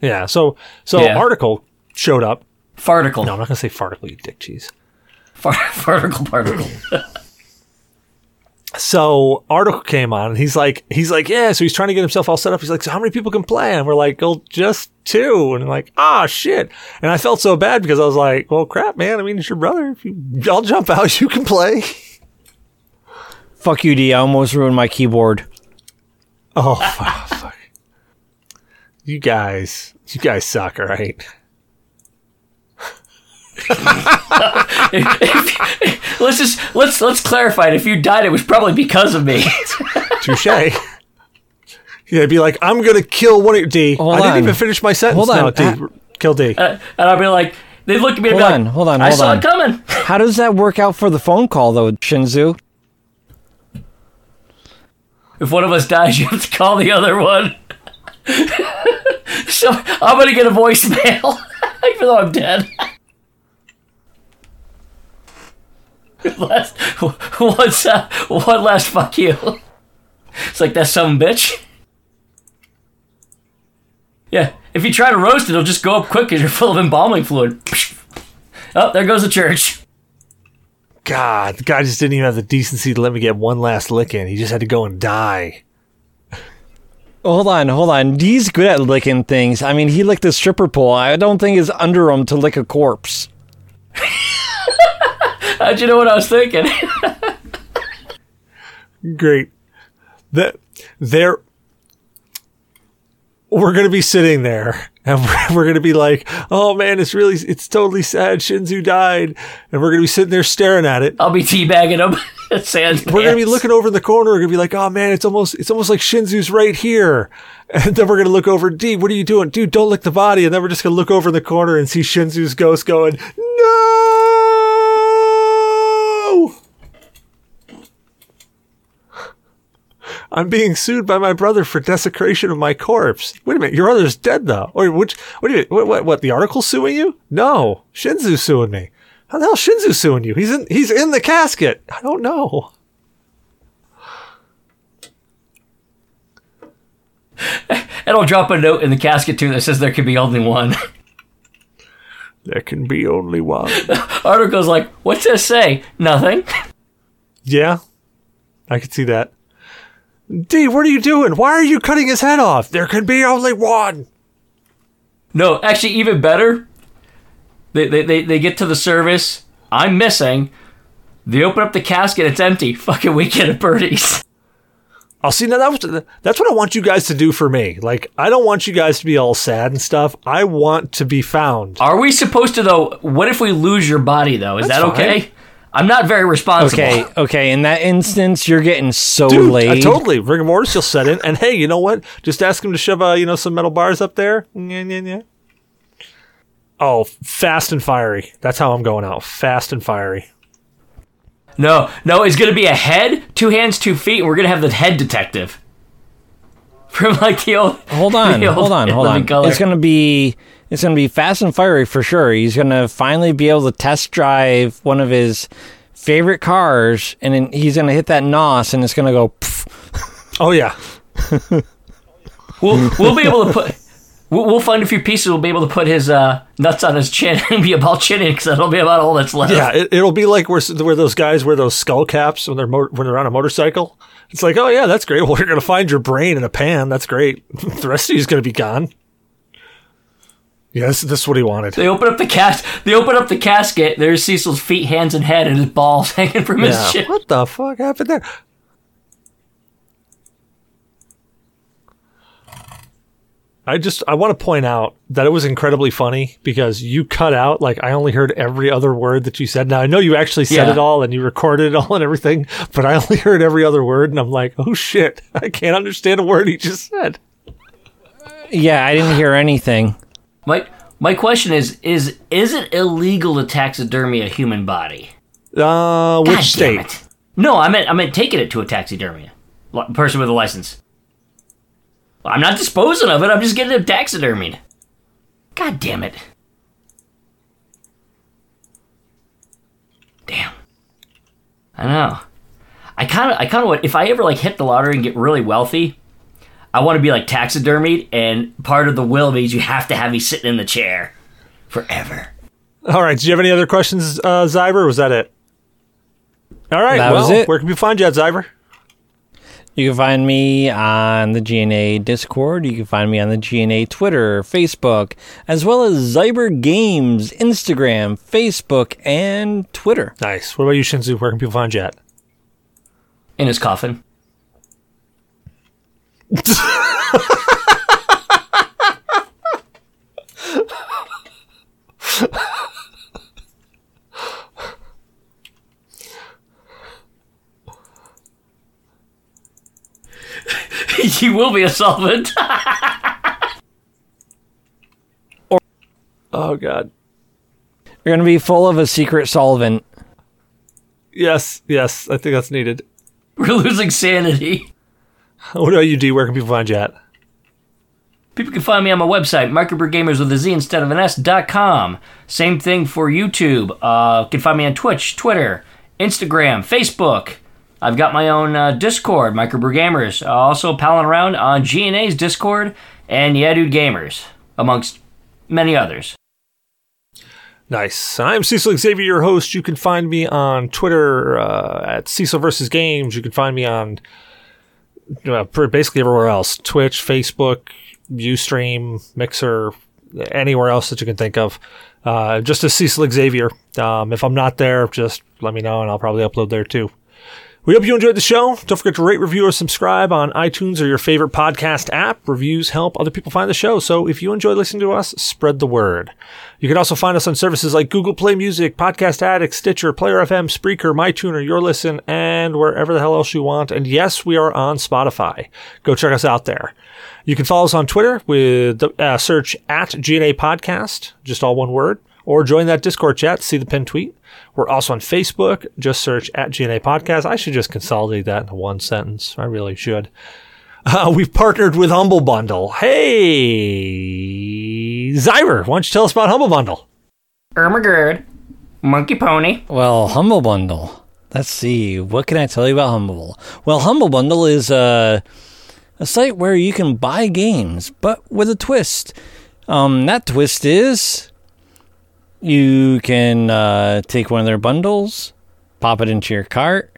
Yeah. So so Yeah. article showed up. Farticle. No, I'm not gonna say farticle. You dick cheese. Far- <laughs> farticle particle. <laughs> so article came on and he's like he's like yeah so he's trying to get himself all set up he's like so how many people can play and we're like well just two and like ah shit and i felt so bad because i was like well crap man i mean it's your brother if you i'll jump out <laughs> you can play Fuck you, D. I almost ruined my keyboard. oh fuck, fuck. you guys you guys suck all right <laughs> let's just let's let's clarify it. If you died, it was probably because of me. <laughs> touche yeah it'd be like i'm gonna kill one of d Hold i didn't on. even finish my sentence Hold on. no d kill d uh, and I'll be like, they look at me and Hold be on, like, hold on, I saw on. it coming. <laughs> How does that work out for the phone call, though, Shinzu? If one of us dies, you have to call the other one. so I'm gonna get a voicemail, even though I'm dead. <laughs> last, what's uh, one last fuck you? It's like that some bitch. Yeah, if you try to roast it, it'll just go up quick because you're full of embalming fluid. <laughs> Oh, there goes the church. god the guy just didn't even have the decency to let me get one last lick in he just had to go and die Hold on, hold on. D's good at licking things. I mean, he licked a stripper pole. I don't think it's under him to lick a corpse. <laughs> Uh, How'd you know what I was thinking? <laughs> great. That there, we're gonna be sitting there, and we're, <laughs> we're gonna be like, "Oh man, it's really, it's totally sad. Shinzu died," and we're gonna be sitting there staring at it. I'll be teabagging him. <laughs> Sans We're gonna be looking over in the corner. We're gonna be like, "Oh man, it's almost, it's almost like Shinzu's right here." And then we're gonna look over. D, what are you doing, dude? Don't lick the body. And then we're just gonna look over in the corner and see Shinzu's ghost going, "No." I'm being sued by my brother for desecration of my corpse. Wait a minute, your brother's dead though. Or which? What do you? What? What? what the article suing you? No, Shinzu's suing me. How the hell Shinzu suing you? He's in. He's in the casket. I don't know. <laughs> And I'll drop a note in the casket too that says there can be only one. <laughs> There can be only one. <laughs> Article's like, what's this say? Nothing. yeah, I could see that. D, what are you doing? Why are you cutting his head off? There can be only one. No, actually, even better. They, they, they, they get to the service. I'm missing. They open up the casket. It's empty. <laughs> Fucking weekend at Bernie's. I'll oh, see. Now that was, that's what I want you guys to do for me. Like, I don't want you guys to be all sad and stuff. I want to be found. Are we supposed to though? What if we lose your body though? Is That's that okay? fine. I'm not very responsible. Okay, <laughs> okay. In that instance, you're getting so Dude, uh, laid. totally. Rigor mortis, you'll set in. And hey, you know what? Just ask him to shove, uh, you know, some metal bars up there. Yeah, yeah, yeah. Oh, fast and fiery. That's how I'm going out. Fast and fiery. No, no, it's gonna be a head, two hands, two feet, and we're gonna have the head detective. <laughs> from like the old. Hold on, old hold on, <laughs> hold on. Color. It's gonna be it's gonna be fast and fiery for sure. He's gonna finally be able to test drive one of his favorite cars, and then he's gonna hit that nos, and it's gonna go. Pff. Oh yeah. We'll we'll be able to put. We'll we'll find a few pieces. We'll be able to put his uh, nuts on his chin and be about chinning because that'll be about all that's left. Yeah, it, it'll be like where, where those guys wear those skull caps when they're mo- when they're on a motorcycle. It's like, oh yeah, that's great. <laughs> Well, you're gonna find your brain in a pan. That's great. <laughs> the rest of you's gonna be gone. Yes, this is what he wanted. They open up the cas. They open up the casket. There's Cecil's feet, hands, and head, and his balls <laughs> hanging from his Yeah. chin. What the fuck happened there? I just I want to point out that it was incredibly funny because you cut out like I only heard every other word that you said. Now I know you actually said Yeah. it all and you recorded it all and everything, but I only <laughs> heard every other word and I'm like, oh shit, <laughs> I can't understand a word he just said. Yeah, I didn't hear anything. My my question is is is it illegal to taxidermy a human body? Uh, which God damn state? it. No, I meant I meant taking it to a taxidermy. Person with a license. I'm not disposing of it. I'm just getting it taxidermied. God damn it. Damn. I know. I kind of I kind of if I ever like hit the lottery and get really wealthy, I want to be like taxidermied and part of the will means you have to have me sitting in the chair forever. All right. Do you have any other questions, uh, Zyber? Was that it? All right. That well, was it. Where can we find you at, Zyber? You can find me on the GNA Discord. You can find me on the GNA Twitter, Facebook, as well as Zyber Games, Instagram, Facebook, and Twitter. Nice. What about you, Shinzu? Where can people find you at? In his coffin. <laughs> he will be a solvent. <laughs> Oh God. You're going to be full of a secret solvent. Yes. Yes. I think that's needed. We're losing sanity. <laughs> What about you, D? Where can people find you at? People can find me on my website, microbrew with a Z instead of an S dot com. Same thing for YouTube. Uh, you can find me on Twitch, Twitter, Instagram, Facebook. I've got my own uh, Discord, Microbrew Gamers. Uh, also palling around on GNA's Discord and Yeah Dude Gamers, amongst many others. Nice. I'm Cecil Xavier, your host. You can find me on Twitter uh, at Cecil versus Games. You can find me on uh, basically everywhere else: Twitch, Facebook, UStream, Mixer, anywhere else that you can think of. Uh, just as Cecil Xavier. Um, if I'm not there, just let me know, and I'll probably upload there too. We hope you enjoyed the show. Don't forget to rate, review, or subscribe on iTunes or your favorite podcast app. Reviews help other people find the show. So if you enjoy listening to us, spread the word. You can also find us on services like Google Play Music, Podcast Addict, Stitcher, Player FM, Spreaker, MyTuner, Your Listen, and wherever the hell else you want. And yes, we are on Spotify. Go check us out there. You can follow us on Twitter with the uh, search at GNA Podcast, just all one word, or join that Discord chat, see the pinned tweet. We're also on Facebook. Just search at GNA Podcast. I should just consolidate that into one sentence. I really should. Uh, we've partnered with Humble Bundle. Hey, Zyber, why don't you tell us about Humble Bundle? Ermagerd, Monkey Pony. Well, Humble Bundle. Let's see. What can I tell you about Humble? Well, Humble Bundle is a, a site where you can buy games, but with a twist. Um, that twist is you can uh, take one of their bundles, pop it into your cart,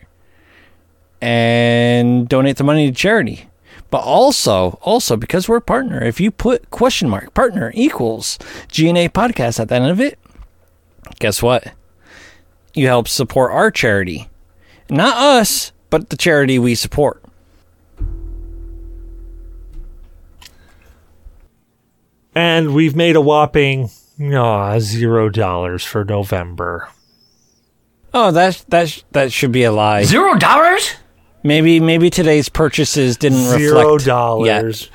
and donate the money to charity. But also, also because we're a partner, if you put question mark partner equals GNA podcast at the end of it, guess what? you help support our charity. Not us, but the charity we support. And we've made a whopping aw, zero dollars for November. Oh, that that that should be a lie. Zero dollars? Maybe maybe today's purchases didn't Zero reflect dollars.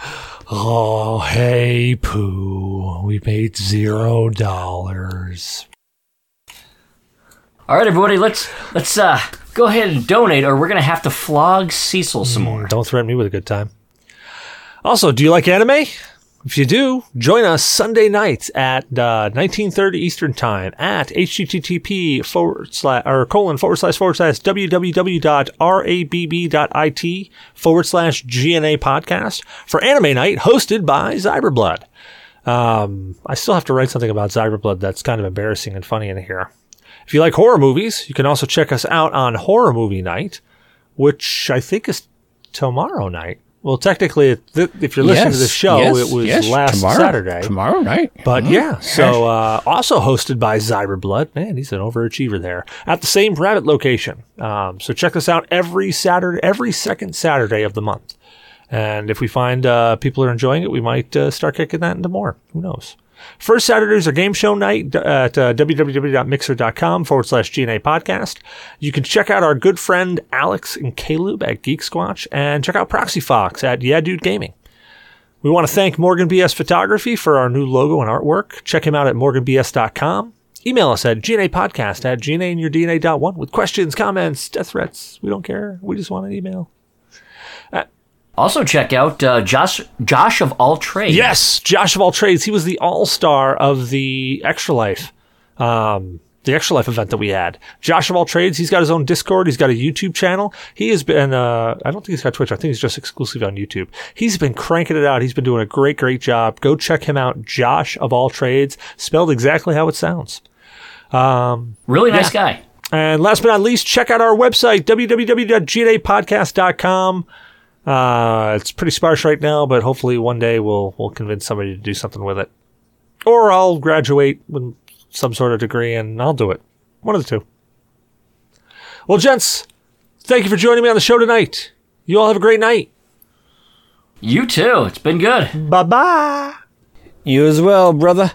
Oh, hey, poo. We made zero dollars. All right, everybody, let's let's uh go ahead and donate, or we're gonna have to flog Cecil some more. Don't threaten me with a good time. Also, do you like anime? If you do, join us Sunday nights at uh, 1930 Eastern Time at http forward slash or colon forward slash forward slash www.rabb.it forward slash GNA podcast for Anime Night hosted by Zyberblood. Um, I still have to write something about Zyberblood that's kind of embarrassing and funny in here. If you like horror movies, you can also check us out on Horror Movie Night, which I think is tomorrow night. Well, technically, if you're listening to the show, yes, it was yes, last tomorrow, Saturday. Tomorrow night. But yeah, so uh, also hosted by Zyberblood. Man, he's an overachiever there at the same Rabbit location. Um, so check us out every Saturday, every second Saturday of the month. And if we find uh, people are enjoying it, we might uh, start kicking that into more. Who knows? First Saturdays are game show night at uh, www.mixer.com forward slash GNA podcast. You can check out our good friend Alex and Caleb at Geek Squatch and check out Proxy Fox at Yeah Dude Gaming. We want to thank Morgan BS Photography for our new logo and artwork. Check him out at morganbs.com. Email us at gnapodcast at gnainyourdna.one with questions, comments, death threats. We don't care. We just want an email. Also, check out uh, Josh Josh of All Trades. Yes, Josh of all trades. He was the all star of the Extra Life, um, the Extra Life event that we had. Josh of all trades. He's got his own Discord. He's got a YouTube channel. He has been. Uh, I don't think he's got Twitch. I think he's just exclusively on YouTube. He's been cranking it out. He's been doing a great, great job. Go check him out. Josh of all trades, spelled exactly how it sounds. really nice guy. And last but not least, check out our website, www.gnapodcast.com. Uh, it's pretty sparse right now, but hopefully one day we'll we'll convince somebody to do something with it. Or I'll graduate with some sort of degree and I'll do it. One of the two. Well, gents, thank you for joining me on the show tonight. You all have a great night. You too. It's been good. Bye bye. You as well, brother.